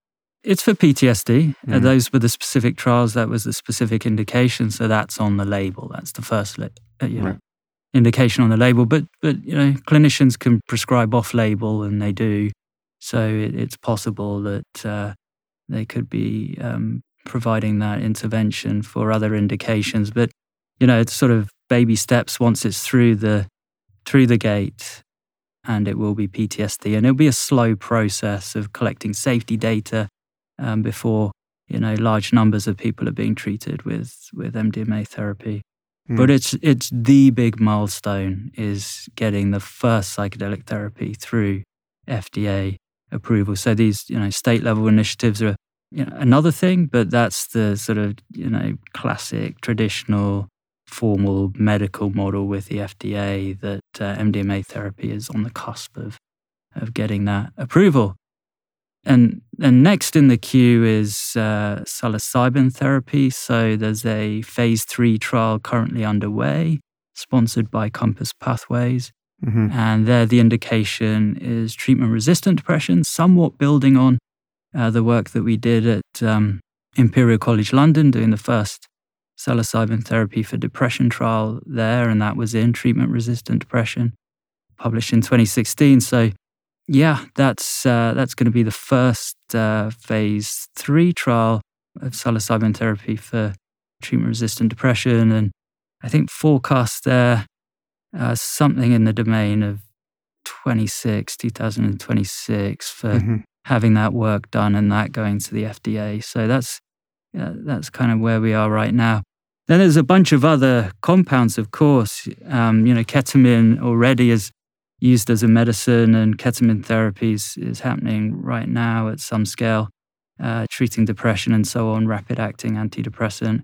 It's for PTSD. Uh, Mhm. those were the specific trials. That was the specific indication. So that's on the label. That's the first li- uh, you know, Right. indication on the label. But but you know, clinicians can prescribe off label, and they do. So it, it's possible that uh, they could be um, providing that intervention for other indications. But you know, it's sort of baby steps once it's through the through the gate. And it will be PTSD, and it'll be a slow process of collecting safety data, um, before you know large numbers of people are being treated with with MDMA therapy. Hmm. But it's it's the big milestone is getting the first psychedelic therapy through FDA approval. So these you know state level initiatives are you know, another thing, but that's the sort of you know classic traditional formal medical model with the FDA that uh, MDMA therapy is on the cusp of of getting that approval. And and next in the queue is uh, psilocybin therapy. So there's a phase three trial currently underway, sponsored by Compass Pathways. Mhm. And there the indication is treatment resistant depression, somewhat building on uh, the work that we did at um, Imperial College London, doing the first psilocybin therapy for depression trial there. And that was in treatment resistant depression, published in 2016. So yeah, that's uh, that's going to be the first uh, phase three trial of psilocybin therapy for treatment-resistant depression, and I think forecast there uh, something in the domain of 26, 2026 for Mhm. Having that work done and that going to the FDA. So that's that's kind of where we are right now. Then there's a bunch of other compounds, of course. Um, you know, ketamine already is used as a medicine, and ketamine therapies is happening right now at some scale, uh, treating depression and so on, rapid acting antidepressant.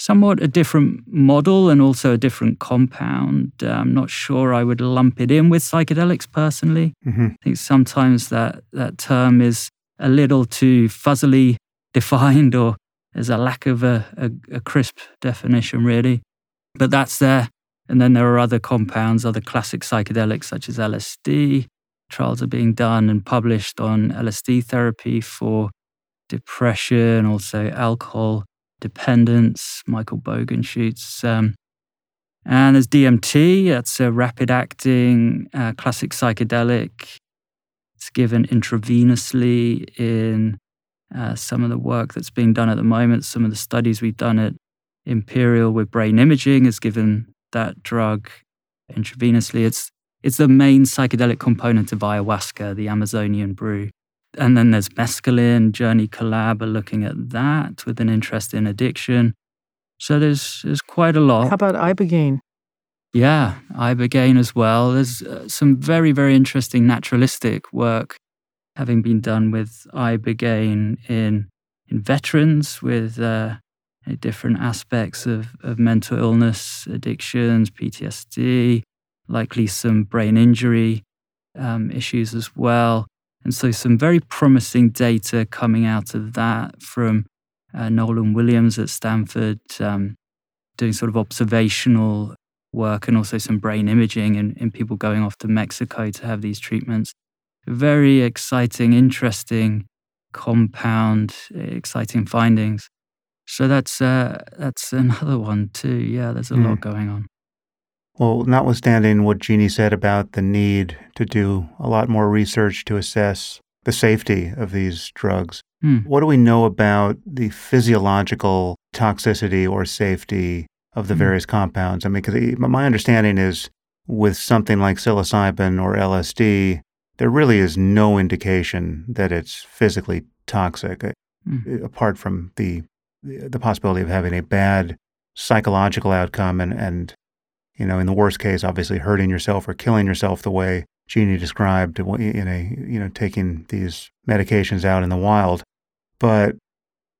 Somewhat a different model and also a different compound. Uh, I'm not sure I would lump it in with psychedelics personally. Mhm. I think sometimes that, that term is a little too fuzzily defined or there's a lack of a, a, a crisp definition, really. But that's there. And then there are other compounds, other classic psychedelics such as LSD. Trials are being done and published on LSD therapy for depression, also alcohol dependence. Michael Bogenschutz. Um, and there's DMT, that's a rapid acting uh, classic psychedelic. It's given intravenously in uh, some of the work that's being done at the moment. Some of the studies we've done at Imperial with brain imaging has given that drug intravenously. It's it's the main psychedelic component of ayahuasca, the Amazonian brew. And then there's mescaline. Journey Colab are looking at that with an interest in addiction. So there's there's quite a lot. How about ibogaine? Yeah, ibogaine as well. There's uh, some very very interesting naturalistic work having been done with ibogaine in in veterans with uh, different aspects of, of mental illness, addictions, PTSD, likely some brain injury um, issues as well. And so, some very promising data coming out of that from uh, Nolan Williams at Stanford, um, doing sort of observational work and also some brain imaging in, in people going off to Mexico to have these treatments. Very exciting, interesting compound, exciting findings. So that's uh, that's another one too. Yeah, there's a mm. lot going on. Well, notwithstanding what Jeannie said about the need to do a lot more research to assess the safety of these drugs, mm. what do we know about the physiological toxicity or safety of the mm. various compounds? I mean, because my understanding is with something like psilocybin or LSD, there really is no indication that it's physically toxic, mm. apart from the the possibility of having a bad psychological outcome and, and you know, in the worst case, obviously hurting yourself or killing yourself the way Jeannie described in a, you know, taking these medications out in the wild. But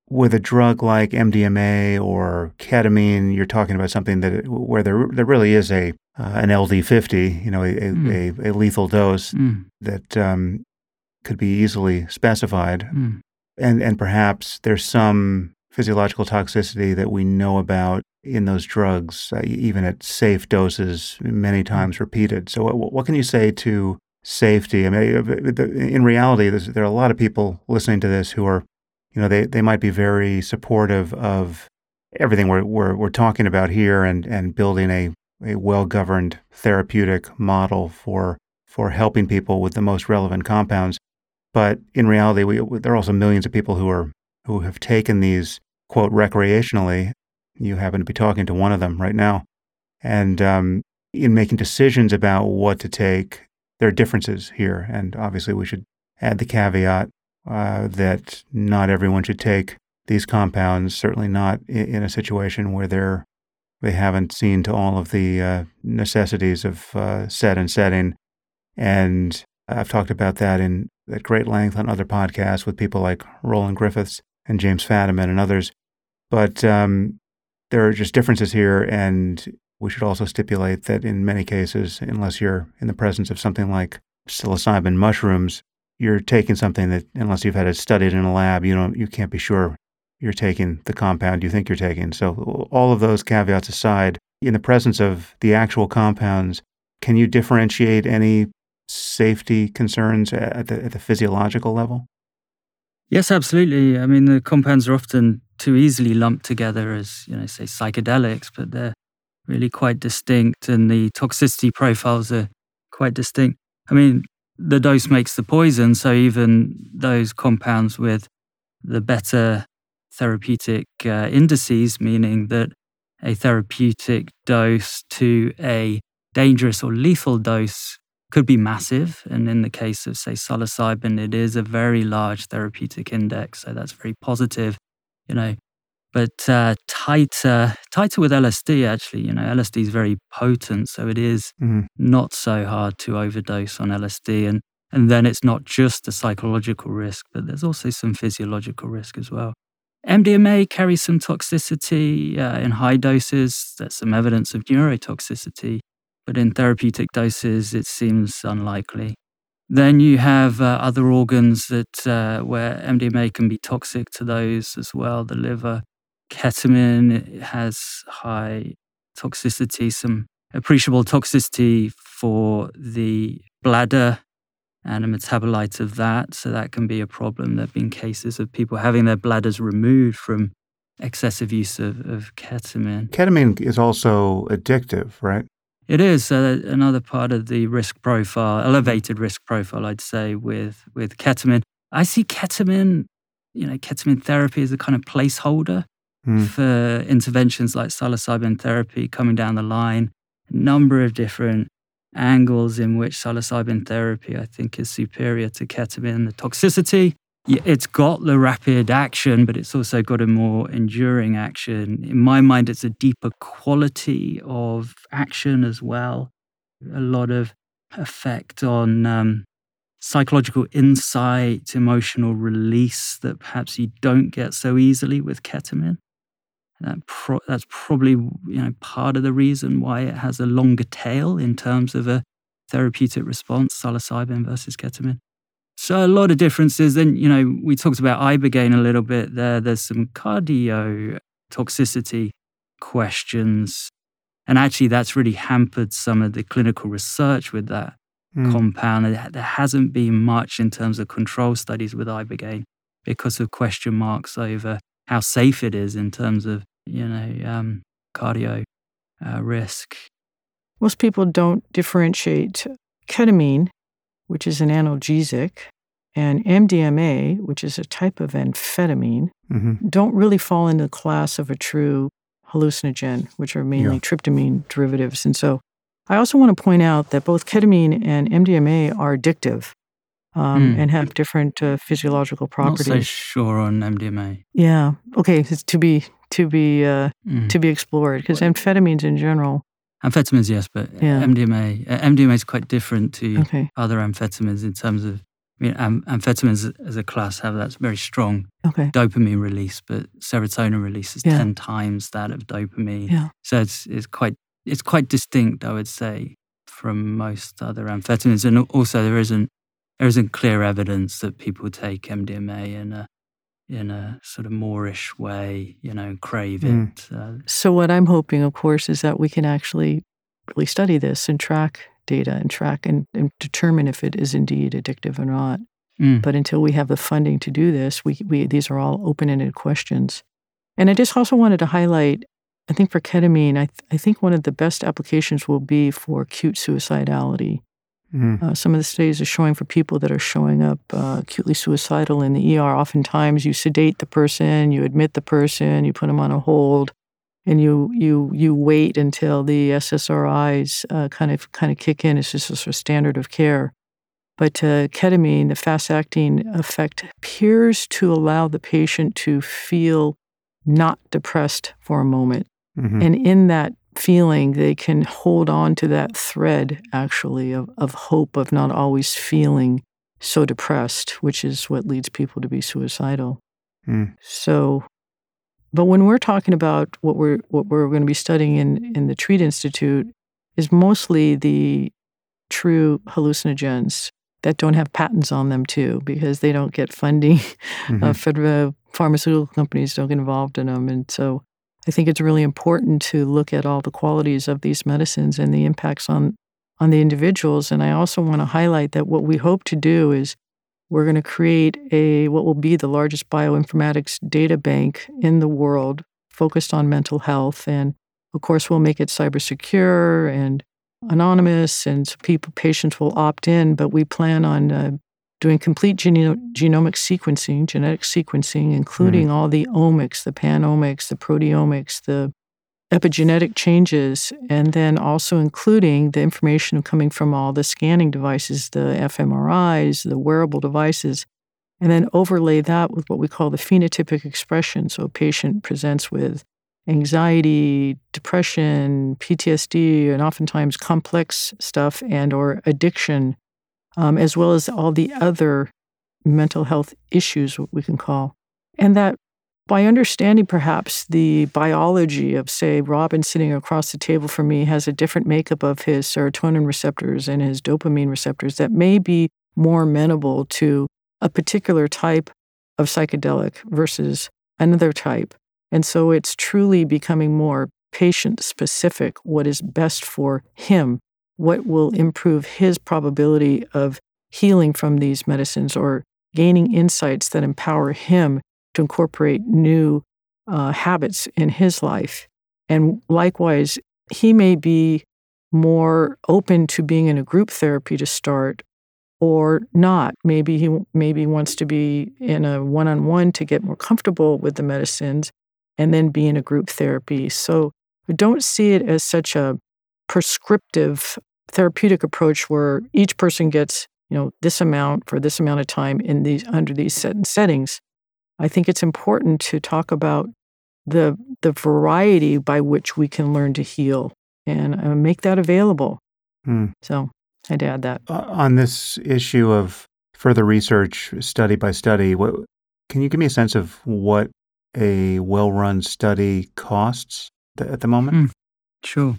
with a drug like MDMA or ketamine, you're talking about something that where there there really is a uh, an LD50, you know, a, mm. a, a, lethal dose mm. that um, could be easily specified, mm. and and perhaps there's some physiological toxicity that we know about in those drugs, uh, even at safe doses, many mm-hmm. times repeated. So, what, what can you say to safety? I mean, uh, in reality, there are a lot of people listening to this who are, you know, they, they might be very supportive of everything we're, we're, we're talking about here and, and building a, a well governed therapeutic model for, for helping people with the most relevant compounds. But in reality, we, there are also millions of people who are who have taken these, quote, recreationally. You happen to be talking to one of them right now. And um, in making decisions about what to take, there are differences here. And obviously, we should add the caveat uh, that not everyone should take these compounds, certainly not in, a situation where they're they haven't seen to all of the uh, necessities of uh, set and setting. And I've talked about that in at great length on other podcasts with people like Roland Griffiths and James Fadiman and others. But um, there are just differences here, and we should also stipulate that in many cases, unless you're in the presence of something like psilocybin mushrooms, you're taking something that, unless you've had it studied in a lab, you don't, you can't be sure you're taking the compound you think you're taking. So, all of those caveats aside, in the presence of the actual compounds, can you differentiate any safety concerns at the, at the physiological level? Yes, absolutely. I mean, the compounds are often too easily lumped together as, you know, say psychedelics, but they're really quite distinct and the toxicity profiles are quite distinct. I mean, the dose makes the poison, so even those compounds with the better therapeutic uh, indices, meaning that a therapeutic dose to a dangerous or lethal dose could be massive. And in the case of, say, psilocybin, it is a very large therapeutic index. So that's very positive, you know. But uh, tighter, tighter with LSD, actually, you know, LSD is very potent. So it is mm-hmm. not so hard to overdose on LSD. And, and then it's not just the psychological risk, but there's also some physiological risk as well. MDMA carries some toxicity uh, in high doses. There's some evidence of neurotoxicity but in therapeutic doses, it seems unlikely. Then you have uh, other organs that uh, where MDMA can be toxic to those as well. The liver, ketamine has high toxicity, some appreciable toxicity for the bladder and a metabolite of that. So that can be a problem. There have been cases of people having their bladders removed from excessive use of, of ketamine. Ketamine is also addictive, right? It is uh, another part of the risk profile, elevated risk profile, I'd say, with with ketamine. I see ketamine, you know, ketamine therapy as a kind of placeholder mm. for interventions like psilocybin therapy coming down the line. A number of different angles in which psilocybin therapy, I think, is superior to ketamine. The toxicity, it's got the rapid action, but it's also got a more enduring action. In my mind, it's a deeper quality of action as well. A lot of effect on um, psychological insight, emotional release that perhaps you don't get so easily with ketamine. That pro- that's probably you know part of the reason why it has a longer tail in terms of a therapeutic response, psilocybin versus ketamine. So a lot of differences. Then you know we talked about ibogaine a little bit there. There's some cardio toxicity questions, and actually that's really hampered some of the clinical research with that mm. compound. There hasn't been much in terms of control studies with ibogaine because of question marks over how safe it is in terms of you know, um, cardio uh, risk. Most people don't differentiate ketamine, which is an analgesic, and MDMA, which is a type of amphetamine, mm-hmm. don't really fall into the class of a true hallucinogen, which are mainly yeah. tryptamine derivatives. And so I also want to point out that both ketamine and MDMA are addictive um, mm. and have different uh, physiological properties. Not so sure on MDMA. Yeah. Okay. It's to be to be uh, mm. to be explored because amphetamines in general. Amphetamines, yes, but yeah. MDMA uh, MDMA is quite different to okay. other amphetamines in terms of. I mean, am- amphetamines as a class have that very strong okay. dopamine release, but serotonin release is yeah. ten times that of dopamine. Yeah. So it's it's quite it's quite distinct, I would say, from most other amphetamines, and also there isn't there isn't clear evidence that people take MDMA in a in a sort of moreish way, you know, crave mm. it. Uh, so, what I'm hoping, of course, is that we can actually really study this and track data and track and, and determine if it is indeed addictive or not. Mm. But until we have the funding to do this, we, we these are all open ended questions. And I just also wanted to highlight I think for ketamine, I, th- I think one of the best applications will be for acute suicidality. Mm. Uh, some of the studies are showing for people that are showing up uh, acutely suicidal in the ER. Oftentimes, you sedate the person, you admit the person, you put them on a hold, and you you you wait until the SSRIs uh, kind of kind of kick in. It's just a sort of standard of care. But uh, ketamine, the fast-acting effect, appears to allow the patient to feel not depressed for a moment, mm-hmm. and in that feeling, they can hold on to that thread actually of, of hope of not always feeling so depressed, which is what leads people to be suicidal. Mm. So, but when we're talking about what we're what we're going to be studying in in the Treat Institute is mostly the true hallucinogens that don't have patents on them too, because they don't get funding. Mm-hmm. Uh, federal pharmaceutical companies don't get involved in them, and so I think it's really important to look at all the qualities of these medicines and the impacts on on the individuals. And I also want to highlight that what we hope to do is we're going to create a what will be the largest bioinformatics data bank in the world focused on mental health. And of course, we'll make it cyber secure and anonymous, and so people patients will opt in. But we plan on uh, doing complete geno- genomic sequencing, genetic sequencing, including mm all the omics, the panomics, the proteomics, the epigenetic changes, and then also including the information coming from all the scanning devices, the fMRIs, the wearable devices, and then overlay that with what we call the phenotypic expression. So a patient presents with anxiety, depression, PTSD, and oftentimes complex stuff and or addiction um, as well as all the other mental health issues, what we can call. And that by understanding perhaps the biology of, say, Robin sitting across the table from me has a different makeup of his serotonin receptors and his dopamine receptors that may be more amenable to a particular type of psychedelic versus another type. And so it's truly becoming more patient specific what is best for him what will improve his probability of healing from these medicines or gaining insights that empower him to incorporate new uh, habits in his life. And likewise, he may be more open to being in a group therapy to start or not. Maybe he maybe wants to be in a one-on-one to get more comfortable with the medicines and then be in a group therapy. So don't see it as such a prescriptive therapeutic approach where each person gets you know this amount for this amount of time in these under these set settings i think it's important to talk about the the variety by which we can learn to heal and uh, make that available Hmm. so i'd add that Uh, on this issue of further research, study by study, what, can you give me a sense of what a well-run study costs th- at the moment? Hmm. Sure.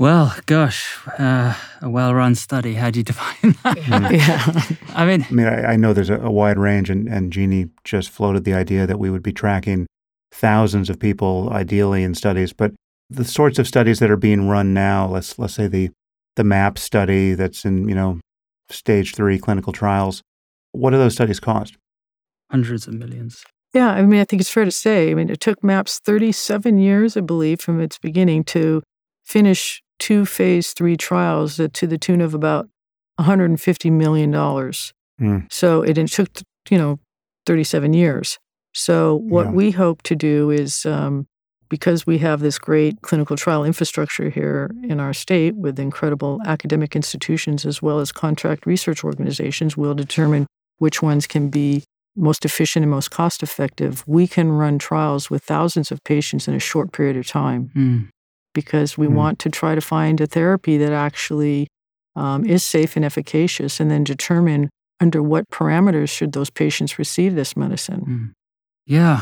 Well, gosh, uh, a well run study. How do you define that? Mm. yeah I mean, I mean, I, I know there's a, a wide range, and, and Jeannie just floated the idea that we would be tracking thousands of people, ideally, in studies. But the sorts of studies that are being run now, let's let's say the the MAP study that's in you know stage three clinical trials, what do those studies cost? hundreds of millions. Yeah, I mean, I think it's fair to say. I mean, it took MAPS 37 years, I believe, from its beginning to finish two phase three trials that- to the tune of about $150 million. Hmm. So it, it took, you know, 37 years. So what Yeah. we hope to do is um, because we have this great clinical trial infrastructure here in our state with incredible academic institutions as well as contract research organizations, we'll determine which ones can be most efficient and most cost effective. We can run trials with thousands of patients in a short period of time Mm. Because we Hmm. want to try to find a therapy that actually um, is safe and efficacious and then determine under what parameters should those patients receive this medicine. Mm. Yeah.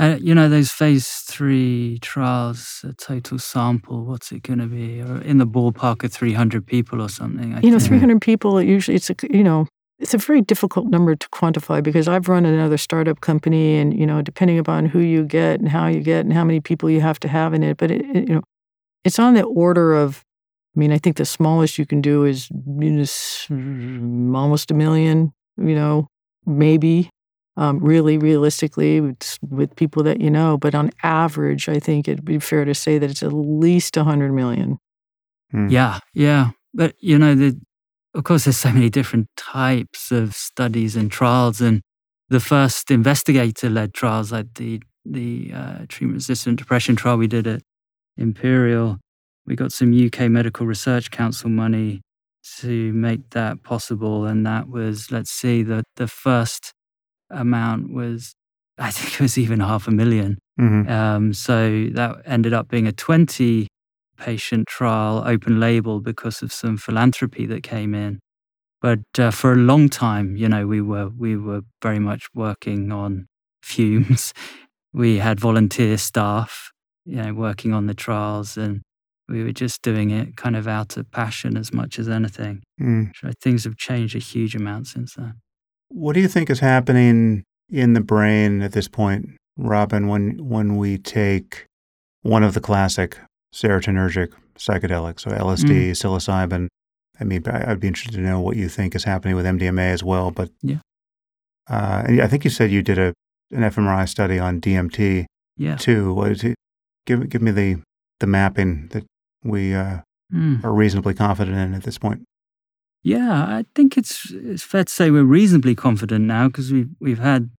Uh, you know, those phase three trials, a total sample, what's it going to be? Or in the ballpark of 300 people or something. I you know, think. 300 people, usually it's a, you know, it's a very difficult number to quantify because I've run another startup company and, you know, depending upon who you get and how you get and how many people you have to have in it, but it, it, you know, it's on the order of, I mean, I think the smallest you can do is you know, almost a million, you know, maybe, um, really realistically with, with people that you know. But on average, I think it'd be fair to say that it's at least 100 million. Hmm. Yeah, yeah. But, you know, the, of course, there's so many different types of studies and trials. And the first investigator led trials, like the, the uh, treatment resistant depression trial we did at Imperial, we got some UK Medical Research Council money to make that possible. And that was, let's see, the, the first amount was, I think it was even half a million. Mhm. Um, so that ended up being a 20 patient trial, open label, because of some philanthropy that came in. But uh, for a long time, you know, we were we were very much working on fumes. we had volunteer staff, you know, working on the trials, and we were just doing it kind of out of passion as much as anything. Mm. So things have changed a huge amount since then. What do you think is happening in the brain at this point, Robin, when when we take one of the classic serotonergic psychedelics, so LSD, psilocybin? I mean, I'd be interested to know what you think is happening with MDMA as well. But Yeah. uh, and I think you said you did a an fMRI study on DMT Yeah. too. What is it? Give give me the the mapping that we uh, Mm. are reasonably confident in at this point. Yeah, I think it's it's fair to say we're reasonably confident now because we've we've had.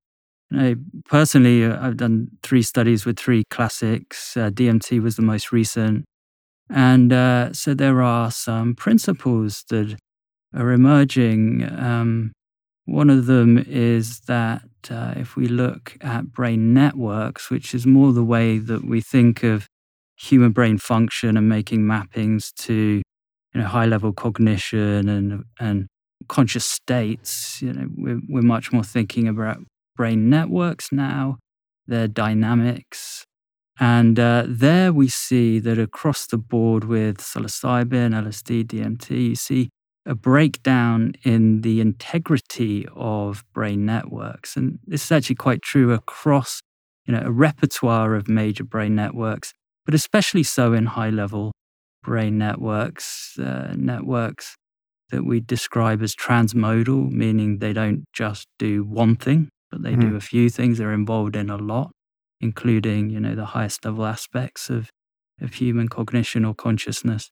You know, personally, uh, I've done three studies with three classics. Uh, DMT was the most recent, and uh, so there are some principles that are emerging. Um, one of them is that uh, if we look at brain networks, which is more the way that we think of human brain function and making mappings to you know, high level cognition and and conscious states. You know, we're we're much more thinking about brain networks now, their dynamics, and uh, there we see that across the board with psilocybin, LSD, DMT, you see a breakdown in the integrity of brain networks, and this is actually quite true across you know a repertoire of major brain networks, but especially so in high level brain networks, uh, networks that we describe as transmodal, meaning they don't just do one thing, but they do Mhm. a few things. They're involved in a lot, including, you know, the highest level aspects of, of human cognition or consciousness.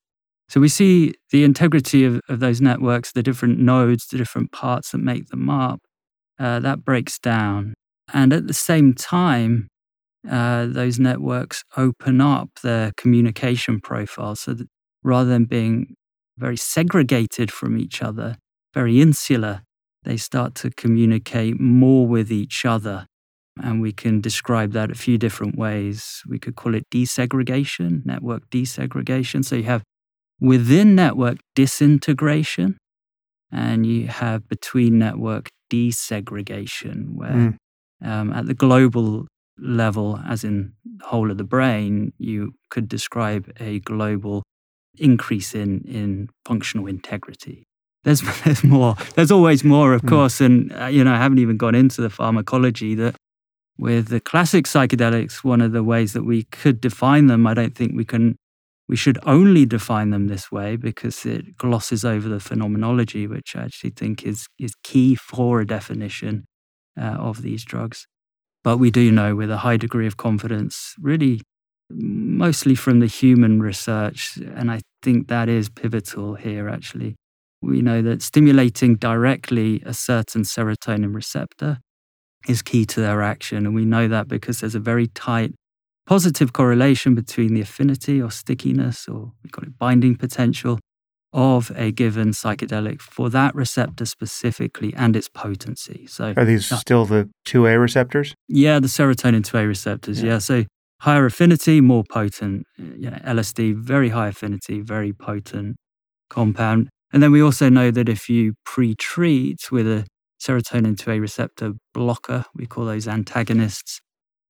So we see the integrity of, of those networks, the different nodes, the different parts that make them up, uh, that breaks down. And at the same time, uh, those networks open up their communication profile so that rather than being very segregated from each other, very insular, they start to communicate more with each other. And we can describe that a few different ways. We could call it desegregation, network desegregation. So you have within network disintegration, and you have between network desegregation, where mm. um, at the global level, as in the whole of the brain, you could describe a global increase in, in functional integrity. There's, there's more. There's always more, of mm. course. And, uh, you know, I haven't even gone into the pharmacology that with the classic psychedelics, one of the ways that we could define them, I don't think we can, we should only define them this way because it glosses over the phenomenology, which I actually think is, is key for a definition uh, of these drugs. But we do know with a high degree of confidence, really mostly from the human research, and I think that is pivotal here actually. We know that stimulating directly a certain serotonin receptor is key to their action. And we know that because there's a very tight positive correlation between the affinity or stickiness, or we call it binding potential, of a given psychedelic for that receptor specifically and its potency. So, are these uh, still the 2A receptors? Yeah, the serotonin 2A receptors. Yeah. yeah. So, higher affinity, more potent. You know, LSD, very high affinity, very potent compound. And then we also know that if you pre treat with a serotonin 2A receptor blocker, we call those antagonists,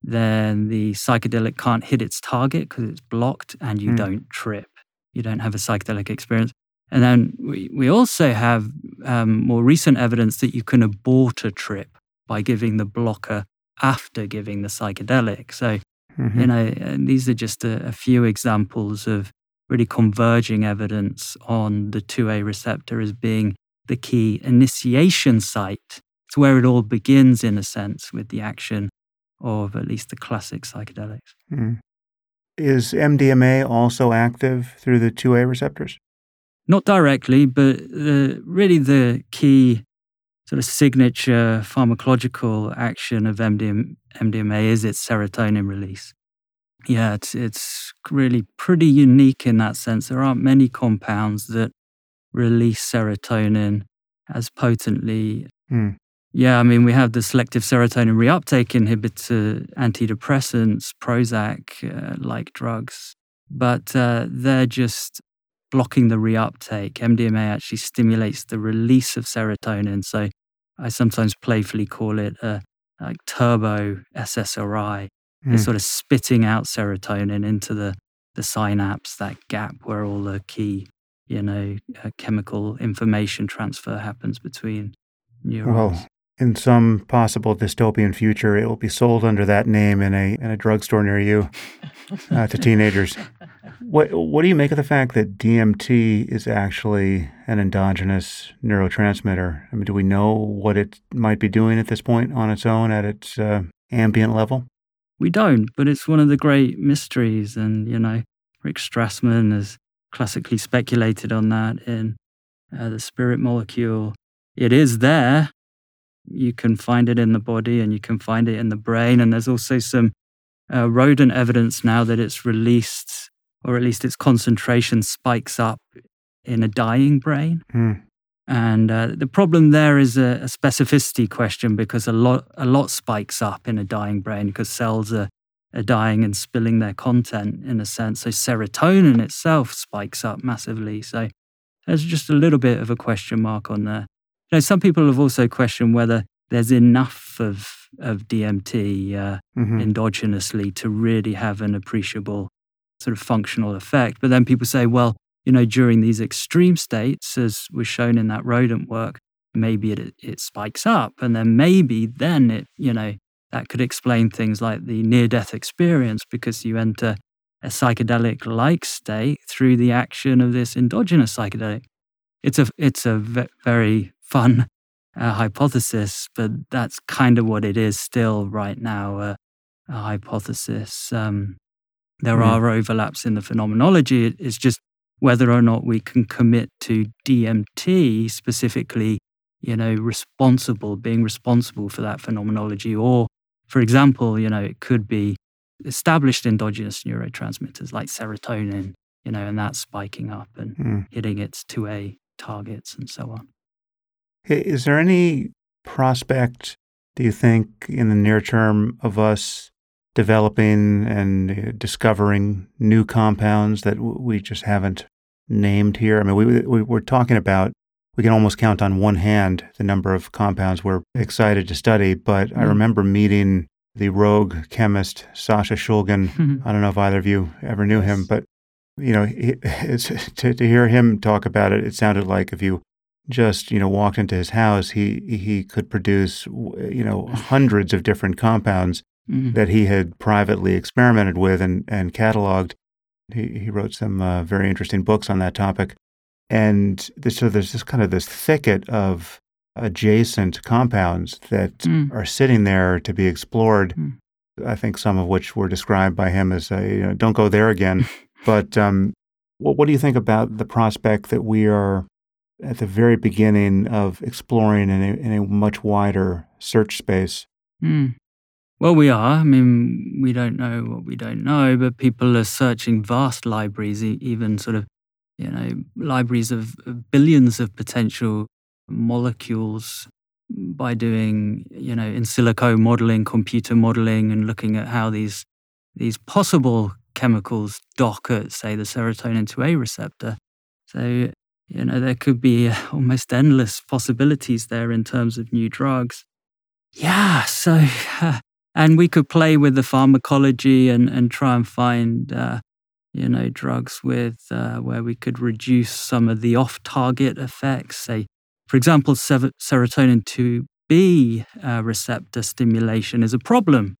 then the psychedelic can't hit its target because it's blocked and you mm. don't trip. You don't have a psychedelic experience. And then we, we also have um, more recent evidence that you can abort a trip by giving the blocker after giving the psychedelic. So, mm-hmm. you know, these are just a, a few examples of really converging evidence on the 2A receptor as being the key initiation site. It's where it all begins, in a sense, with the action of at least the classic psychedelics. Mm. Is MDMA also active through the 2A receptors? not directly, but the, really the key sort of signature pharmacological action of MDM, MDMA is its serotonin release. Yeah, it's, it's really pretty unique in that sense. There aren't many compounds that release serotonin as potently. Mm. Yeah, I mean, we have the selective serotonin reuptake inhibitor, antidepressants, Prozac uh, like drugs, but uh, they're just blocking the reuptake. MDMA actually stimulates the release of serotonin. So I sometimes playfully call it a like turbo SSRI. Mm. It's sort of spitting out serotonin into the, the synapse, that gap where all the key, you know, uh, chemical information transfer happens between neurons. In some possible dystopian future, it will be sold under that name in a in a drugstore near you uh, to teenagers. What what do you make of the fact that DMT is actually an endogenous neurotransmitter? I mean, do we know what it might be doing at this point on its own at its uh, ambient level? We don't, but it's one of the great mysteries, and you know, Rick Strassman has classically speculated on that in uh, the spirit molecule. It is there, you can find it in the body and you can find it in the brain. And there's also some uh, rodent evidence now that it's released, or at least its concentration spikes up in a dying brain. Mm. And uh, the problem there is a, a, specificity question because a lot, a lot spikes up in a dying brain because cells are, are dying and spilling their content in a sense. So serotonin itself spikes up massively. So there's just a little bit of a question mark on there know, some people have also questioned whether there's enough of of DMT uh, mm-hmm. endogenously to really have an appreciable sort of functional effect. But then people say, well, you know, during these extreme states, as was shown in that rodent work, maybe it it spikes up, and then maybe then it, you know, that could explain things like the near death experience because you enter a psychedelic like state through the action of this endogenous psychedelic. It's a it's a very fun uh, hypothesis, but that's kind of what it is still right now uh, a hypothesis. Um, there mm. are overlaps in the phenomenology. It's just whether or not we can commit to DMT specifically, you know, responsible, being responsible for that phenomenology. Or, for example, you know, it could be established endogenous neurotransmitters like serotonin you know, and that's spiking up and Mm. hitting its 2A targets and so on. I- Is there any prospect, do you think, in the near term of us developing and uh, discovering new compounds that we just haven't named here? I mean, we, we, we're talking about, we can almost count on one hand the number of compounds we're excited to study, but I Mm. remember meeting the rogue chemist, Sasha Shulgin. I don't know if either of you ever knew him, but you know, he, to, to hear him talk about it, it sounded like if you just you know walked into his house, he he could produce you know hundreds of different compounds Mm. that he had privately experimented with and and cataloged. He he wrote some uh, very interesting books on that topic, and this, so there's this kind of this thicket of adjacent compounds that Mm. are sitting there to be explored. Mm. I think some of which were described by him as, uh, you know, don't go there again. but um, what, what do you think about the prospect that we are at the very beginning of exploring in a, in a much wider search space? Mm. Well, we are. I mean, we don't know what we don't know, but people are searching vast libraries, even sort of, you know, libraries of billions of potential molecules by doing, you know, in silico modeling, computer modeling, and looking at how these these possible chemicals dock at, say, the serotonin 2A receptor. So, you know, there could be uh, almost endless possibilities there in terms of new drugs. Yeah, so and we could play with the pharmacology and, and try and find uh, you know drugs with uh, where we could reduce some of the off-target effects. Say, for example, serotonin 2B uh, receptor stimulation is a problem.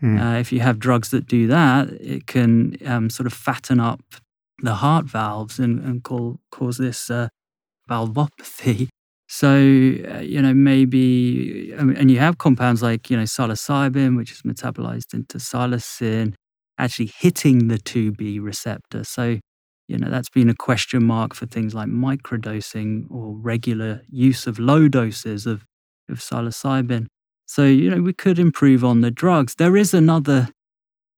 Hmm. Uh, if you have drugs that do that, it can um, sort of fatten up the heart valves and, and call, cause this uh, valvopathy. So, uh, you know, maybe, and you have compounds like, you know, psilocybin, which is metabolized into psilocin, actually hitting the 2B receptor. So, you know, that's been a question mark for things like microdosing or regular use of low doses of, of psilocybin. So, you know, we could improve on the drugs. There is another,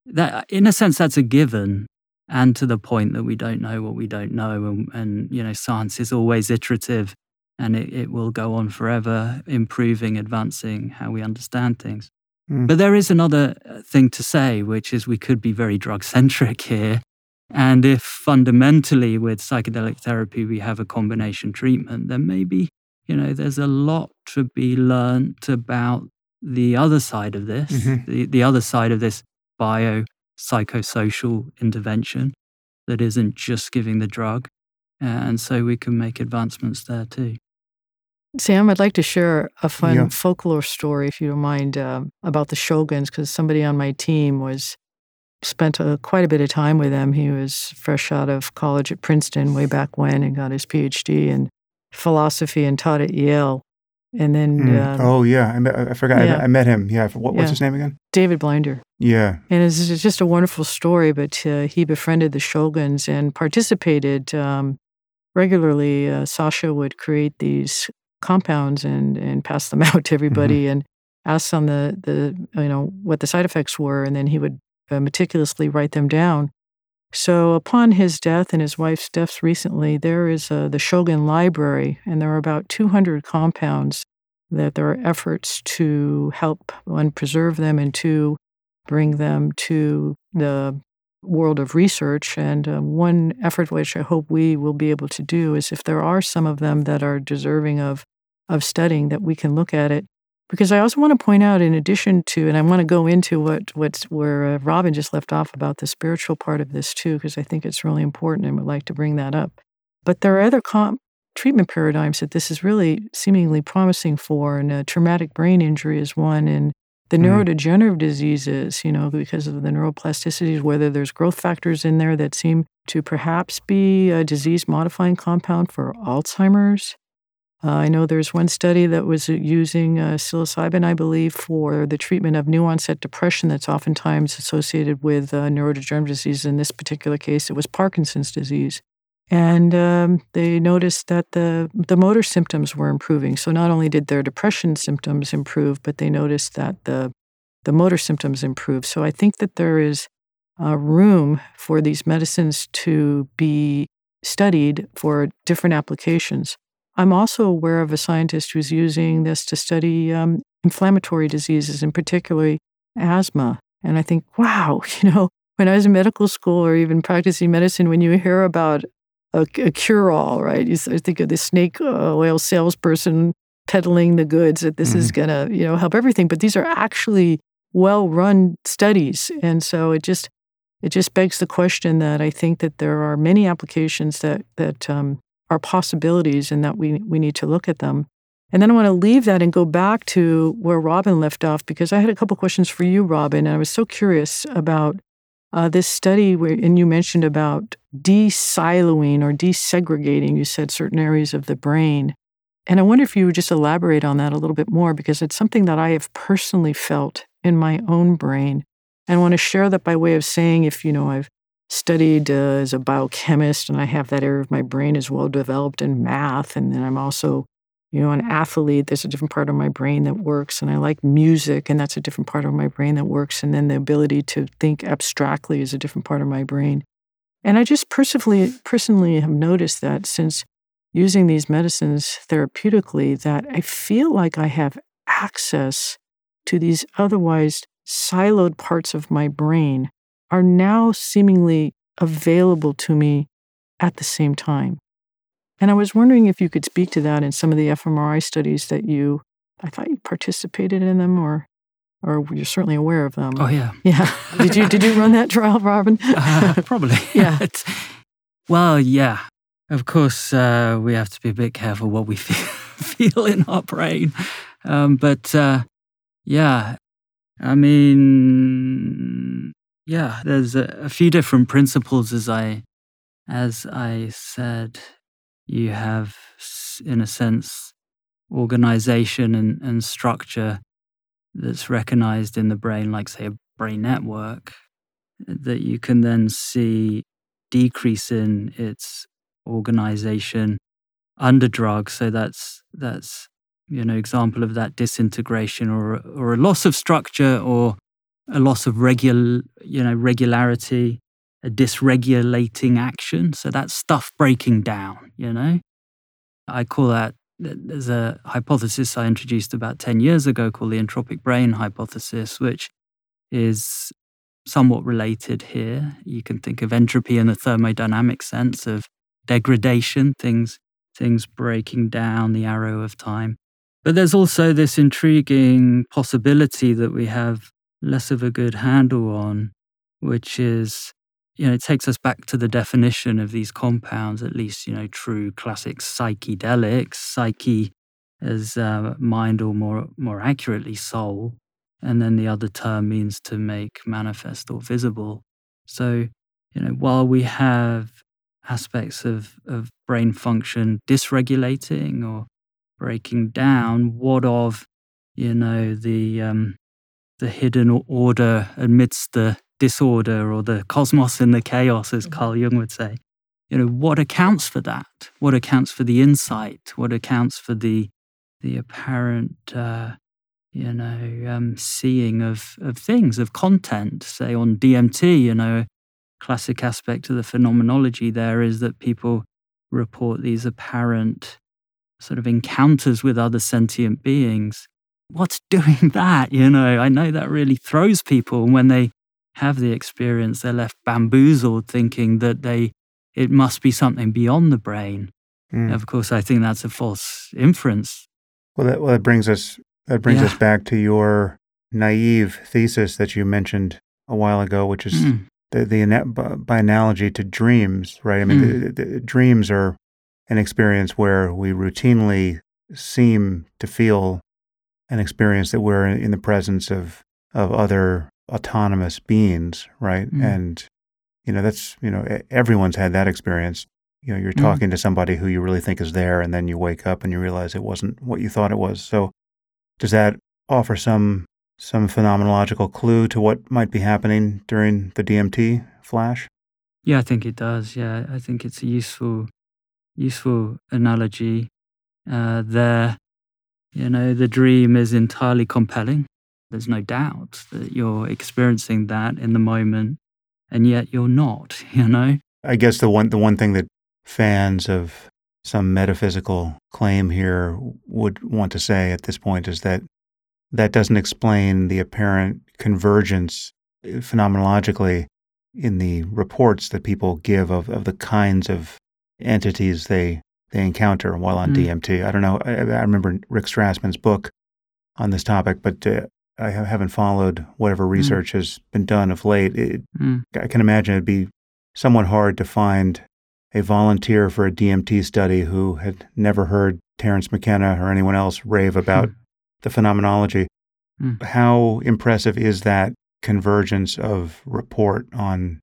that in a sense, that's a given. And to the point that we don't know what we don't know. And, and you know, science is always iterative and it, it will go on forever, improving, advancing how we understand things. Mm. But there is another uh, thing to say, which is we could be very drug centric here. And if fundamentally with psychedelic therapy we have a combination treatment, then maybe, you know, there's a lot to be learnt about the other side of this, Mhm. the, the other side of this bio psychosocial intervention that isn't just giving the drug. And so we can make advancements there too. Sam, I'd like to share a fun Yeah. folklore story, if you don't mind, um, about the Shulgins, because somebody on my team was spent a, quite a bit of time with them. He was fresh out of college at Princeton way back when and got his PhD in philosophy and taught at Yale. And then Mm. um, oh yeah, I, met, I forgot. I- yeah. I, met him. Yeah. What, what's Yeah. his name again? David Blinder. Yeah. And it's, just a wonderful story, but uh, he befriended the Shulgins and participated um, regularly. Uh, Sasha would create these compounds and, and pass them out to everybody and ask them the, the, you know, what the side effects were. And then he would uh, meticulously write them down. So upon his death and his wife's deaths recently, there is uh, the Shulgin Library, and there are about 200 compounds that there are efforts to help one preserve them and two bring them to the world of research. And uh, one effort which I hope we will be able to do is if there are some of them that are deserving of of studying, that we can look at it. Because I also want to point out, in addition to, and I want to go into what what's where uh, Robin just left off about the spiritual part of this too, because I think it's really important and would like to bring that up. But there are other com- treatment paradigms that this is really seemingly promising for, and uh, traumatic brain injury is one, and the Mm. neurodegenerative diseases, you know, because of the neuroplasticities, whether there's growth factors in there that seem to perhaps be a disease modifying compound for Alzheimer's. Uh, I know there's one study that was uh, using uh, psilocybin, I believe, for the treatment of new onset depression that's oftentimes associated with uh, neurodegenerative disease. In this particular case, it was Parkinson's disease. And um, they noticed that the, the motor symptoms were improving. So not only did their depression symptoms improve, but they noticed that the, the motor symptoms improved. So I think that there is uh, room for these medicines to be studied for different applications. I'm also aware of a scientist who's using this to study um, inflammatory diseases, and particularly asthma. And I think, wow, you know, when I was in medical school or even practicing medicine, when you hear about a, a cure all, right? You think of the snake oil salesperson peddling the goods that this mm-hmm. is going to, you know, help everything. But these are actually well run studies. And so it just, it just begs the question that I think that there are many applications that, that um, are possibilities and that we, we need to look at them. And then I want to leave that and go back to where Robin left off because I had a couple questions for you, Robin, and I was so curious about uh, this study where, and you mentioned about desiloing or desegregating, you said certain areas of the brain. And I wonder if you would just elaborate on that a little bit more because it's something that I have personally felt in my own brain. And I want to share that by way of saying if, you know, I've studied uh, as a biochemist and I have that area of my brain as well developed in math. And then I'm also you know, an mm-hmm. athlete, there's a different part of my brain that works. And I like music, and that's a different part of my brain that works. And then the ability to think abstractly is a different part of my brain. And I just personally, personally have noticed that since using these medicines therapeutically, that I feel like I have access to these otherwise siloed parts of my brain are now seemingly available to me at the same time. And I was wondering if you could speak to that in some of the fMRI studies that you, I thought you participated in them or or you're certainly aware of them. Oh yeah, yeah. Did you did you run that trial, Robin? uh, probably. yeah. well, yeah. Of course, uh, we have to be a bit careful what we feel, feel in our brain. Um, but uh, yeah, I mean, yeah. There's a, a few different principles, as I as I said you have, in a sense, organization and, and structure that's recognized in the brain, like, say, a brain network, that you can then see decrease in its organization under drugs. So that's that's you know example of that disintegration or or a loss of structure or a loss of regular you know regularity a dysregulating action. So that's stuff breaking down, you know? I call that, there's a hypothesis I introduced about 10 years ago called the entropic brain hypothesis, which is somewhat related here. You can think of entropy in the thermodynamic sense of degradation, things, things breaking down the arrow of time. But there's also this intriguing possibility that we have less of a good handle on, which is you know, it takes us back to the definition of these compounds, at least, you know, true classic psychedelics, psyche as uh, mind or more, more accurately soul. And then the other term means to make manifest or visible. So, you know, while we have aspects of, of brain function dysregulating or breaking down, what of, you know, the, um, the hidden order amidst the disorder or the cosmos in the chaos, as mm-hmm. Carl Jung would say. You know, what accounts for that? What accounts for the insight? What accounts for the the apparent, uh, you know, um, seeing of of things, of content? Say on DMT, you know, classic aspect of the phenomenology there is that people report these apparent sort of encounters with other sentient beings. What's doing that? You know, I know that really throws people when they have the experience, they're left bamboozled thinking that they it must be something beyond the brain. Mm. Of course, I think that's a false inference. Well, that, well, that brings us that brings yeah. us back to your naive thesis that you mentioned a while ago, which is mm. the, the by analogy to dreams, right? I mean, mm. the, the, dreams are an experience where we routinely seem to feel an experience that we're in the presence of of other autonomous beings, right? Mm. And you know, that's you know, everyone's had that experience. You know, you're mm. talking mm. to somebody who you really think is there, and then you wake up and you realize it wasn't what you thought it was. So, does that offer some some phenomenological clue to what might be happening during the DMT flash? Yeah, I think it does. Yeah, I think it's a useful useful analogy uh, there. You know, the dream is entirely compelling. There's no doubt that you're experiencing that in the moment. and yet you're not, you know? I guess the one the one thing that fans of some metaphysical claim here would want to say at this point is that that doesn't explain the apparent convergence uh, phenomenologically in the reports that people give of, of the kinds of entities they they encounter while on mm. DMT. I don't know. I, I, remember Rick Strassman's book on this topic, but uh, I haven't followed whatever mm. research mm. has been done of late. It, mm. I can imagine it'd be somewhat hard to find a volunteer for a DMT study who had never heard Terence McKenna or anyone else rave about hmm. the phenomenology. Hmm. How impressive is that convergence of report on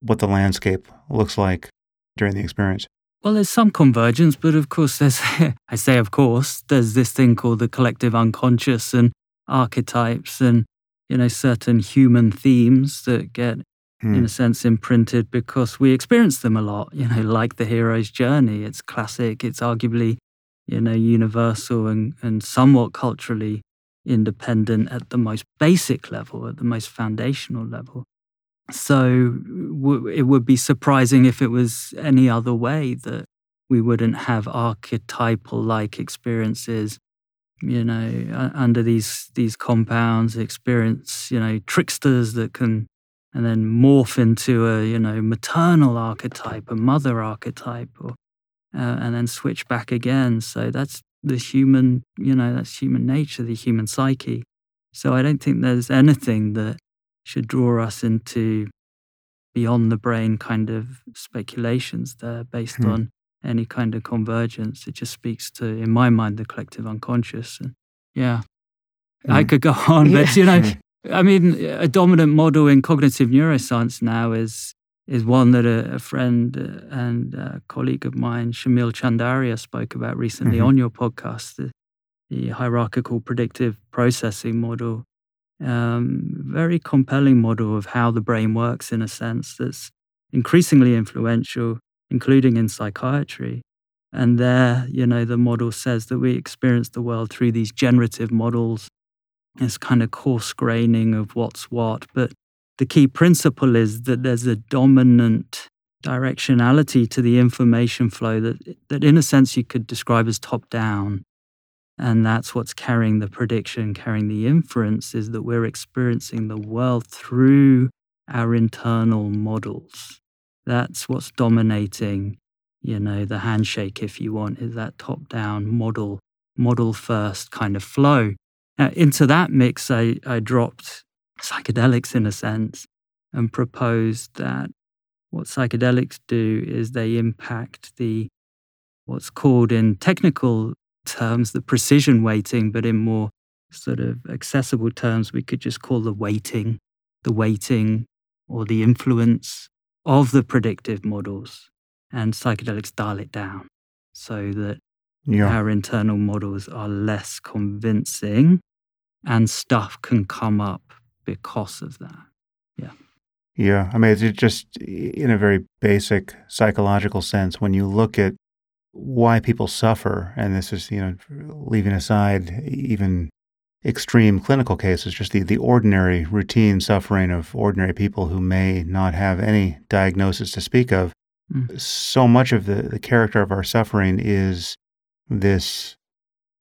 what the landscape looks like during the experience? Well, there's some convergence, but of course, there's, I say, of course, there's this thing called the collective unconscious and archetypes and, you know, certain human themes that get, hmm. in a sense, imprinted because we experience them a lot, you know, like the hero's journey. It's classic, it's arguably, you know, universal and, and somewhat culturally independent at the most basic level, at the most foundational level. So w- it would be surprising if it was any other way that we wouldn't have archetypal like experiences, you know, under these these compounds, experience, you know, tricksters that can and then morph into a, you know, maternal archetype, a mother archetype, or uh, and then switch back again. So that's the human, you know, that's human nature, the human psyche. So I don't think there's anything that should draw us into beyond the brain kind of speculations there based hmm. on any kind of convergence. It just speaks to, in my mind, the collective unconscious. And yeah, mm. I could go on, but you know, I mean, a dominant model in cognitive neuroscience now is is one that a, a friend and a colleague of mine, Shamil Chandaria, spoke about recently mm-hmm. on your podcast. The, the hierarchical predictive processing model, um, very compelling model of how the brain works in a sense that's increasingly influential, including in psychiatry. And there, you know, the model says that we experience the world through these generative models, this kind of coarse graining of what's what. But the key principle is that there's a dominant directionality to the information flow that, that in a sense, you could describe as top down. And that's what's carrying the prediction, carrying the inference, is that we're experiencing the world through our internal models. That's what's dominating, you know, the handshake, if you want, is that top down model, model first kind of flow. Now, into that mix, I, I dropped psychedelics in a sense and proposed that what psychedelics do is they impact the what's called in technical terms the precision weighting, but in more sort of accessible terms, we could just call the weighting, the weighting or the influence of the predictive models. And psychedelics dial it down so that yeah. our internal models are less convincing and stuff can come up because of that. Yeah. Yeah. I mean, it's just in a very basic psychological sense, when you look at why people suffer, and this is, you know, leaving aside even extreme clinical cases, just the, the ordinary routine suffering of ordinary people who may not have any diagnosis to speak of. Mm. So much of the, the character of our suffering is this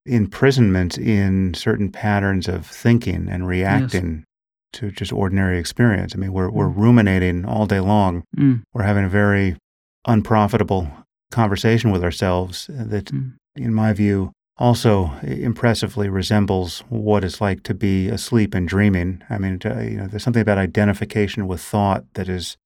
imprisonment in certain patterns of thinking and reacting yes. to just ordinary experience. I mean, we're, we're mm. ruminating all day long. Mm. We're having a very unprofitable conversation with ourselves that, mm. in my view, also impressively resembles what it's like to be asleep and dreaming. I mean, you know, there's something about identification with thought that is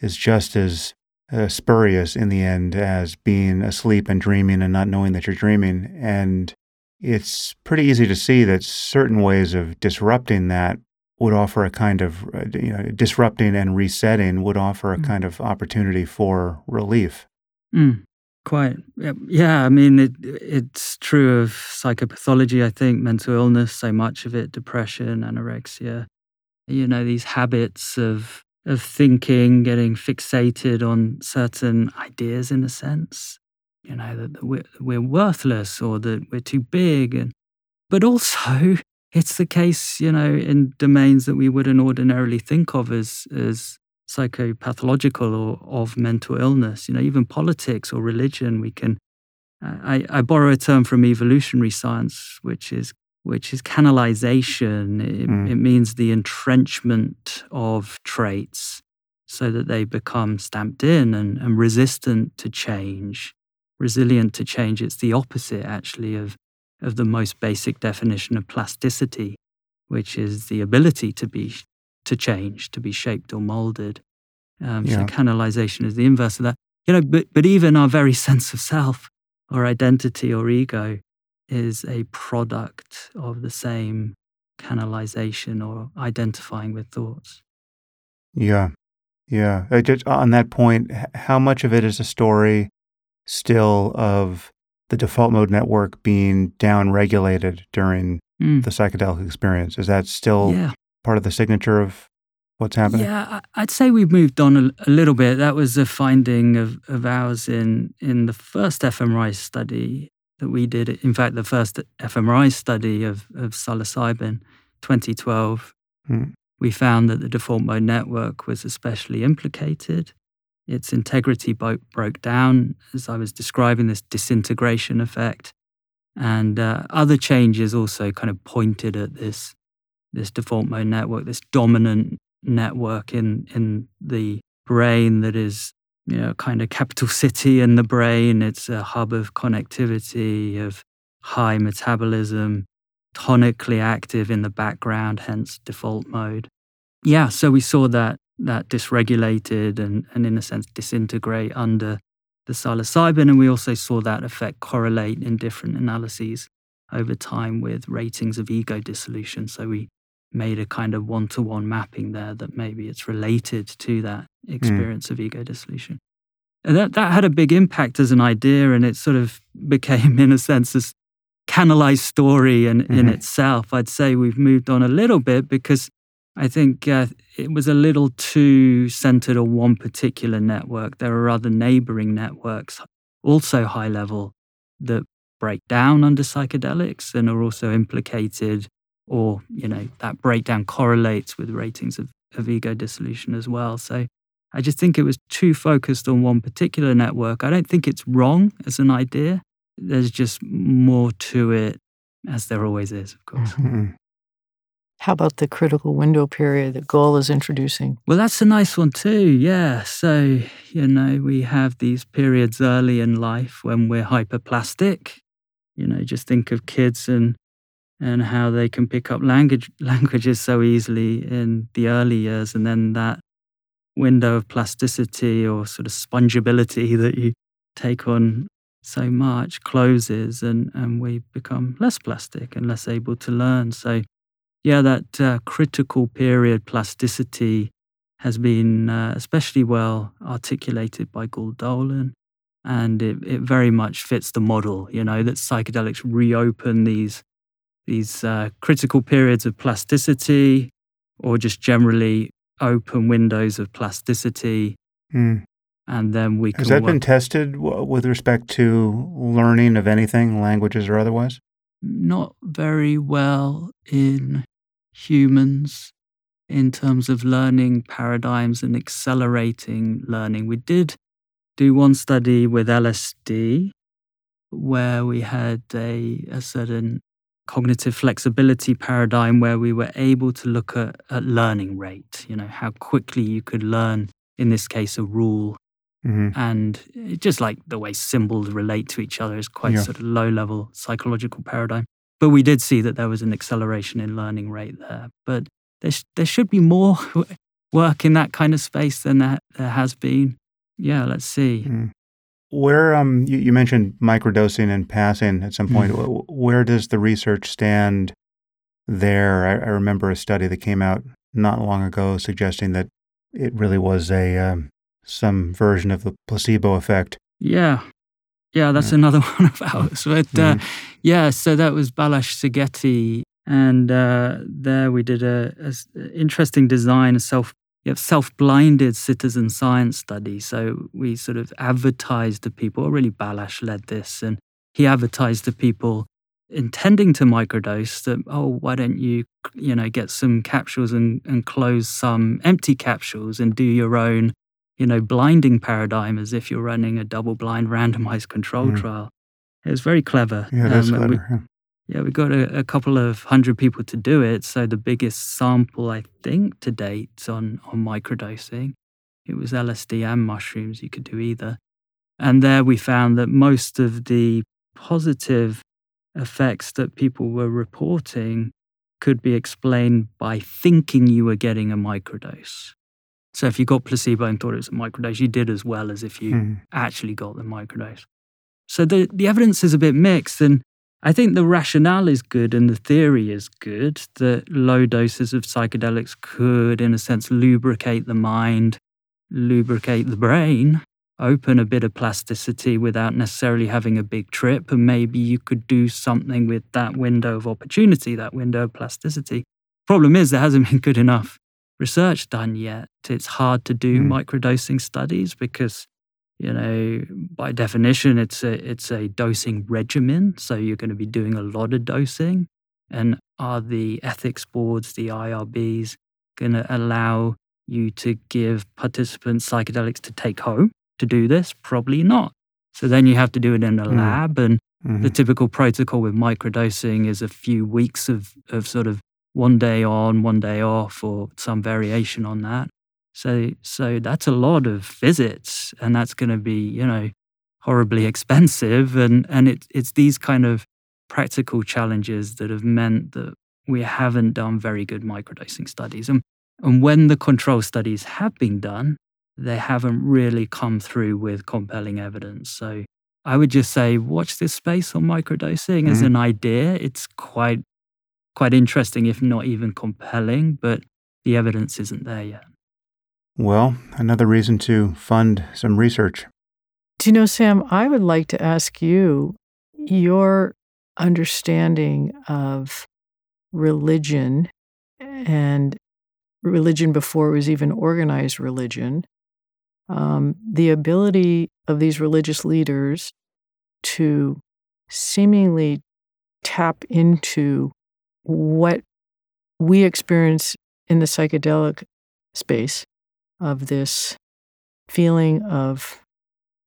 is just as uh, spurious in the end as being asleep and dreaming and not knowing that you're dreaming. And it's pretty easy to see that certain ways of disrupting that would offer a kind of uh, you know, disrupting and resetting would offer a mm. kind of opportunity for relief. Mm. Quite. Yeah, I mean, it, it's true of psychopathology, I think, mental illness, so much of it, depression, anorexia, you know, these habits of, of thinking, getting fixated on certain ideas in a sense, you know, that we're, we're worthless or that we're too big. And, but also, it's the case, you know, in domains that we wouldn't ordinarily think of as, as psychopathological or of mental illness. You know, even politics or religion, we can. I, I borrow a term from evolutionary science, which is which is canalization. It, mm. it means the entrenchment of traits so that they become stamped in and, and resistant to change, resilient to change. It's the opposite, actually, of, of the most basic definition of plasticity, which is the ability to be to change, to be shaped or molded. Um, yeah. So canalization is the inverse of that. You know, but but even our very sense of self, or identity, or ego, is a product of the same canalization or identifying with thoughts. Yeah, yeah. Just on that point, how much of it is a story still of the default mode network being down-regulated during mm. the psychedelic experience? Is that still yeah part of the signature of what's happening? Yeah, I'd say we've moved on a, a, little bit. That was a finding of, of ours in, in the first fMRI study that we did. In fact, the first fMRI study of, of psilocybin, 2012, hmm. we found that the default mode network was especially implicated. Its integrity bo- broke down, as I was describing, this disintegration effect. And uh, other changes also kind of pointed at this this default mode network, this dominant network in in the brain that is you know kind of capital city in the brain. It's a hub of connectivity, of high metabolism, tonically active in the background, hence default mode. Yeah, so we saw that that dysregulated and, and in a sense disintegrate under the psilocybin, and we also saw that effect correlate in different analyses over time with ratings of ego dissolution. So we made a kind of one to one mapping there that maybe it's related to that hmm. experience mm. of ego dissolution. And that, that had a big impact as an idea, and it sort of became, in a sense, this canalized story in, mm-hmm. in itself. I'd say we've moved on a little bit because I think uh, it was a little too centered on one particular network. There are other neighboring networks, also high level, that break down under psychedelics and are also implicated or you know that breakdown correlates with ratings of, of ego dissolution as well so i just think it was too focused on one particular network i don't think it's wrong as an idea there's just more to it as there always is of course mm-hmm. how about the critical window period that Gül is introducing? Well, that's a nice one too. Yeah. So, you know, we have these periods early in life when we're hyperplastic. You know, just think of kids and and how they can pick up language languages so easily in the early years and then that window of plasticity or sort of spongibility that you take on so much closes and, and we become less plastic and less able to learn. So, yeah, that uh, critical period plasticity has been uh, especially well articulated by Gül Dölen. And it, it very much fits the model, you know, that psychedelics reopen these these uh, critical periods of plasticity or just generally open windows of plasticity. Mm. And then we Has that work. been tested with respect to learning of anything, languages or otherwise? Not very well in humans in terms of learning paradigms and accelerating learning. We did do one study with LSD where we had a, a certain cognitive flexibility paradigm where we were able to look at, at learning rate, you know, how quickly you could learn, in this case, a rule. Mm-hmm. And just like the way symbols relate to each other is quite yeah. sort of low level psychological paradigm. But we did see that there was an acceleration in learning rate there. But there, sh- there should be more work in that kind of space than there, there has been. Yeah, let's see. Mm. Where um you, you mentioned microdosing and passing at some point. Mm-hmm. Where does the research stand there? I, I, remember a study that came out not long ago suggesting that it really was a um, some version of the placebo effect. Yeah, yeah, that's yeah. another one of ours. But uh, mm-hmm. yeah, so that was Balázs Szigeti, and uh, there we did a, a interesting design, a self you have self-blinded citizen science study. So we sort of advertised to people, or really Balázs led this, and he advertised to people intending to microdose that, oh, why don't you, you know, get some capsules and, and close some empty capsules and do your own, you know, blinding paradigm as if you're running a double blind randomized control mm. trial. It was very clever. Yeah, that's um, clever. Yeah, we got a, a, couple of hundred people to do it. So the biggest sample, I think, to date on, on microdosing, it was LSD and mushrooms. You could do either. And there we found that most of the positive effects that people were reporting could be explained by thinking you were getting a microdose. So if you got placebo and thought it was a microdose, you did as well as if you mm. actually got the microdose. So the, the evidence is a bit mixed. And I think the rationale is good and the theory is good that low doses of psychedelics could, in a sense, lubricate the mind, lubricate the brain, open a bit of plasticity without necessarily having a big trip. And maybe you could do something with that window of opportunity, that window of plasticity. Problem is, there hasn't been good enough research done yet. It's hard to do mm. microdosing studies because, you know, by definition, it's a, it's a dosing regimen. So you're going to be doing a lot of dosing. And are the ethics boards, the IRBs, going to allow you to give participants psychedelics to take home? to do this? Probably not. So then you have to do it in a mm. lab. And mm-hmm. the typical protocol with microdosing is a few weeks of, of sort of one day on, one day off, or some variation on that. So, so that's a lot of visits, and that's going to be, you know, horribly expensive. And and it, it's these kind of practical challenges that have meant that we haven't done very good microdosing studies. And and when the control studies have been done, they haven't really come through with compelling evidence. So I would just say, watch this space on microdosing mm-hmm. as an idea. It's quite quite interesting, if not even compelling, but the evidence isn't there yet. Well, another reason to fund some research. Do you know, Sam, I would like to ask you your understanding of religion and religion before it was even organized religion um, the ability of these religious leaders to seemingly tap into what we experience in the psychedelic space of this feeling of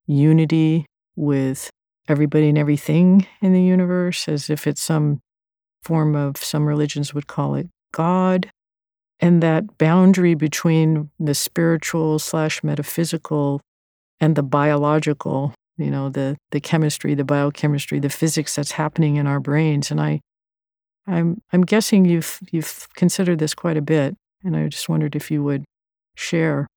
unity with everybody and everything in the universe, as if it's some form of some religions would call it God, and that boundary between the spiritual slash metaphysical and the biological you know the the chemistry the biochemistry the physics that's happening in our brains. And i i'm i'm guessing you've you've considered this quite a bit and i just wondered if you would share.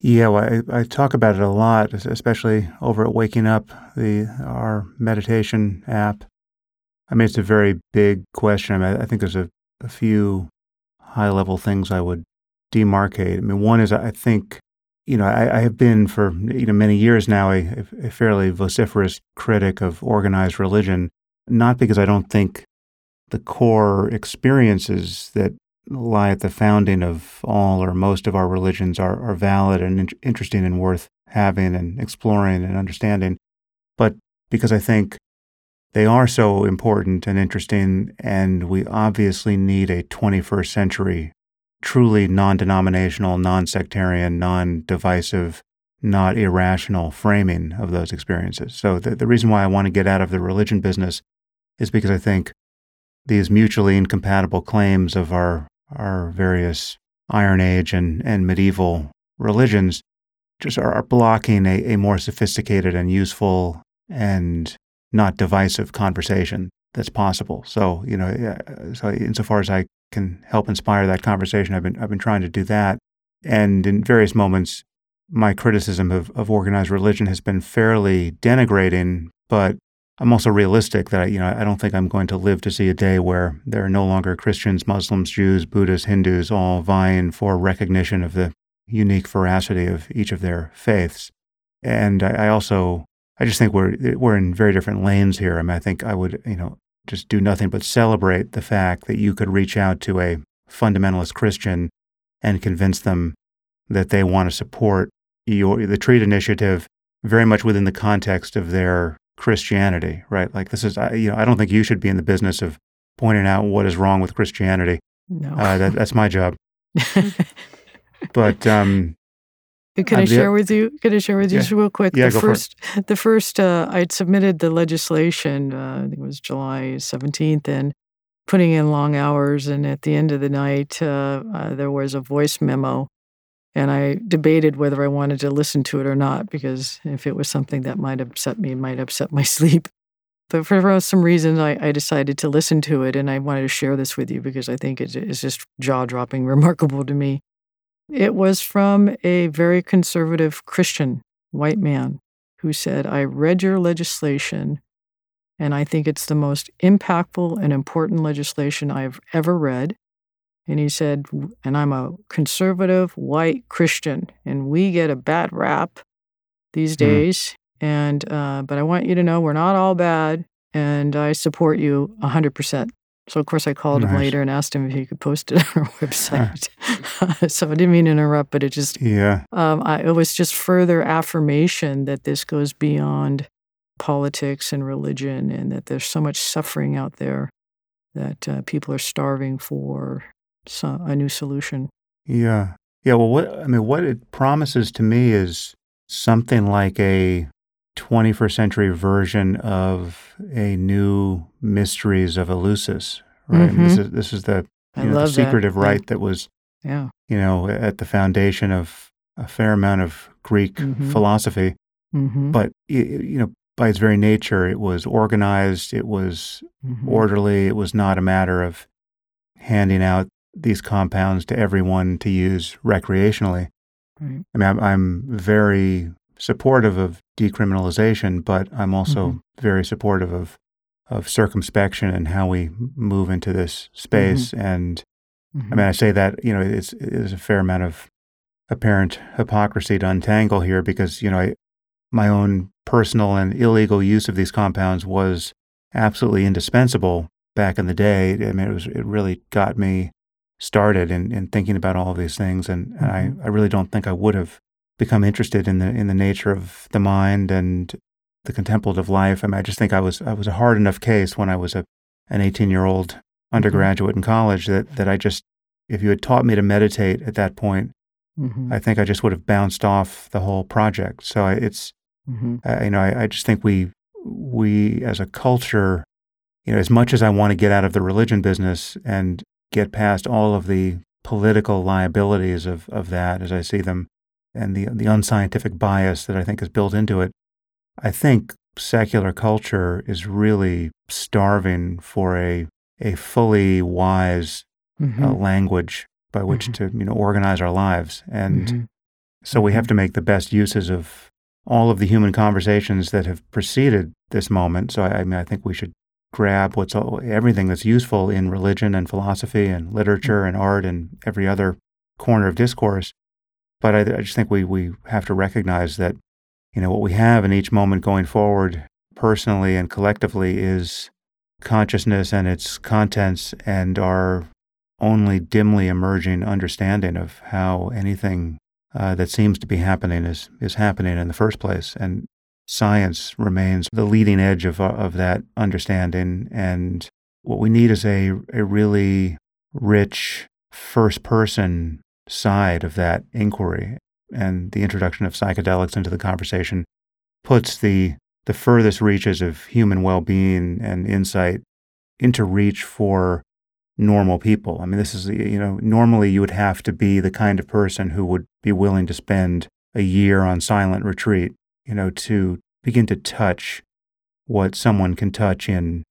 Yeah well, I, I talk about it a lot especially over at waking up the our meditation app. I mean it's a very big question. I mean i think there's a, a few high level things I would demarcate. I mean, one is I think, you know, I, I have been for you know many years now a, a fairly vociferous critic of organized religion, not because I don't think the core experiences that lie at the founding of all or most of our religions are, are valid and in- interesting and worth having and exploring and understanding, but because I think they are so important and interesting, and we obviously need a 21st century, truly non denominational, non sectarian, non divisive, not irrational framing of those experiences. So, the, the reason why I want to get out of the religion business is because I think these mutually incompatible claims of our, our various Iron Age and, and medieval religions just are, are blocking a, a more sophisticated and useful and not divisive conversation that's possible. So, you know, so insofar as I can help inspire that conversation, I've been I've been trying to do that. And in various moments, my criticism of, of organized religion has been fairly denigrating, but I'm also realistic that you know I don't think I'm going to live to see a day where there are no longer Christians, Muslims, Jews, Buddhists, Hindus all vying for recognition of the unique veracity of each of their faiths. And I, I also I just think we're we're in very different lanes here. I mean, I think I would, you know, just do nothing but celebrate the fact that you could reach out to a fundamentalist Christian and convince them that they want to support your the Treat initiative very much within the context of their Christianity, right? Like this is, you know, I don't think you should be in the business of pointing out what is wrong with Christianity. No. Uh, that, that's my job. but um, Can I share with you? Can I share with you Yeah. just real quick? Yeah, the go for it. first, the first, uh, I'd submitted the legislation. Uh, I think it was July seventeenth, and putting in long hours. And at the end of the night, uh, uh, there was a voice memo, and I debated whether I wanted to listen to it or not because if it was something that might upset me, it might upset my sleep. But for some reason, I, I decided to listen to it, and I wanted to share this with you because I think it is just jaw dropping, remarkable to me. It was from a very conservative Christian white man who said, I read your legislation and I think it's the most impactful and important legislation I've ever read. And he said, and I'm a conservative white Christian and we get a bad rap these Hmm. days. And, uh, but I want you to know we're not all bad and I support you 100%. So, of course, I called him later and asked him if he could post it on our website. so, I didn't mean to interrupt, but it just, yeah, um, I, it was just further affirmation that this goes beyond politics and religion and that there's so much suffering out there that uh, people are starving for so, a new solution. yeah, yeah. Well, what I mean, what it promises to me is something like a 21st century version of a new Mysteries of Eleusis, right? Mean, this is this is the you know, the that. secretive Yeah. right that was Yeah. you know at the foundation of a fair amount of Greek Mhm. philosophy. Mm-hmm. But you know, by its very nature, it was organized, it was mm-hmm. orderly. It was not a matter of handing out these compounds to everyone to use recreationally. I mean, I'm, I'm very supportive of decriminalization, but I'm also Mhm. very supportive of of circumspection and how we move into this space. And I mean, I say that you know, it's it's a fair amount of apparent hypocrisy to untangle here because you know, I, my own personal and illegal use of these compounds was absolutely indispensable back in the day. I mean, it was it really got me started in, in thinking about all of these things, and, and I, I really don't think I would have become interested in the in the nature of the mind and the contemplative life. I mean, I just think I was I was a hard enough case when I was a an 18 year old undergraduate in college that that I just if you had taught me to meditate at that point, Mm-hmm. I think I just would have bounced off the whole project. So I, it's Mm-hmm. I, you know I, I just think we we as a culture, you know, as much as I want to get out of the religion business and get past all of the political liabilities of of that as I see them, and the the unscientific bias that I think is built into it, I think secular culture is really starving for a a fully wise Mm-hmm. uh, language by which Mhm. to you know organize our lives and Mhm. so we have Mhm. to make the best uses of all of the human conversations that have preceded this moment so i, I mean i think we should grab what's everything that's useful in religion and philosophy and literature and art and every other corner of discourse but i, I just think we we have to recognize that you know what we have in each moment going forward personally and collectively is consciousness and its contents and our only dimly emerging understanding of how anything uh, that seems to be happening is is happening in the first place. And science remains the leading edge of uh, of that understanding. And what we need is a a really rich first person side of that inquiry. And the introduction of psychedelics into the conversation puts the the furthest reaches of human well-being and insight into reach for normal people. I mean, this is, you know, normally you would have to be the kind of person who would be willing to spend a year on silent retreat, you know, to begin to touch what someone can touch in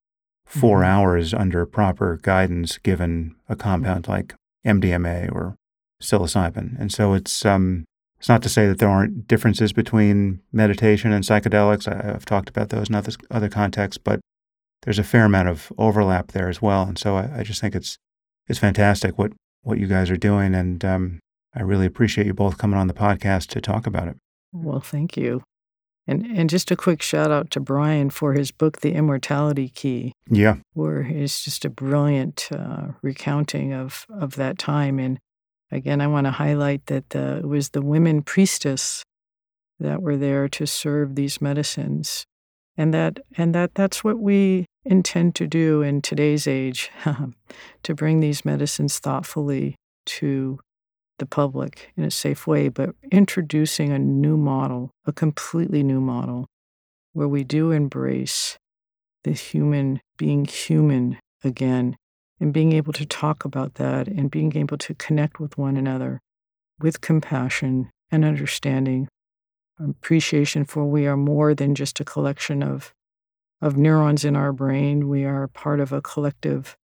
4 Mhm. hours under proper guidance given a compound like MDMA or psilocybin. And so it's, um, it's not to say that there aren't differences between meditation and psychedelics. I, I've talked about those in other, other contexts, but there's a fair amount of overlap there as well. And so I, I just think it's it's fantastic what what you guys are doing, and um, I really appreciate you both coming on the podcast to talk about it. Well, thank you. And and just a quick shout out to Brian for his book, The Immortality Key, Yeah, where it's just a brilliant uh, recounting of of that time. And again, I want to highlight that uh, it was the women priestess that were there to serve these medicines. And that and that that's what we intend to do in today's age to bring these medicines thoughtfully to the public in a safe way, but introducing a new model, a completely new model, where we do embrace the human being human again and being able to talk about that and being able to connect with one another with compassion and understanding, appreciation for we are more than just a collection of, of neurons in our brain. We are part of a collective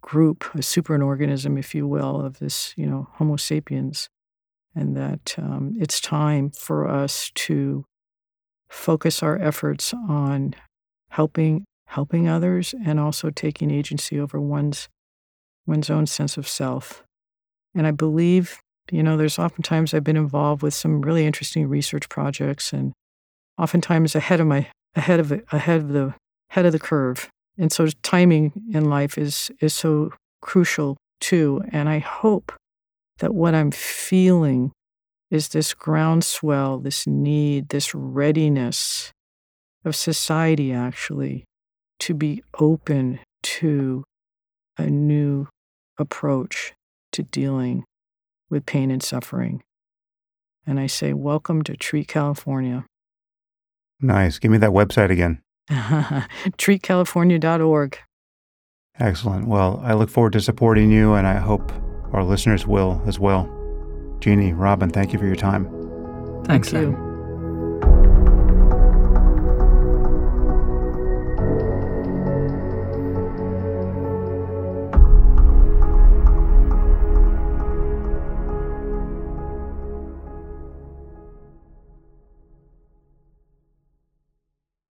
group, a superorganism, if you will, of this, you know, Homo sapiens. And that um, it's time for us to focus our efforts on helping helping others and also taking agency over one's one's own sense of self. And I believe, you know, there's oftentimes I've been involved with some really interesting research projects and oftentimes ahead of my ahead of ahead of the head of the curve. And so timing in life is is so crucial too. And I hope that what I'm feeling is this groundswell, this need, this readiness of society actually to be open to a new approach to dealing with pain and suffering. And I say, Welcome to Treat California. Nice. Give me that website again. treatcalifornia.org. Excellent. Well, I look forward to supporting you, and I hope our listeners will as well. Jeannie, Robin, thank you for your time. Thanks, Thank you.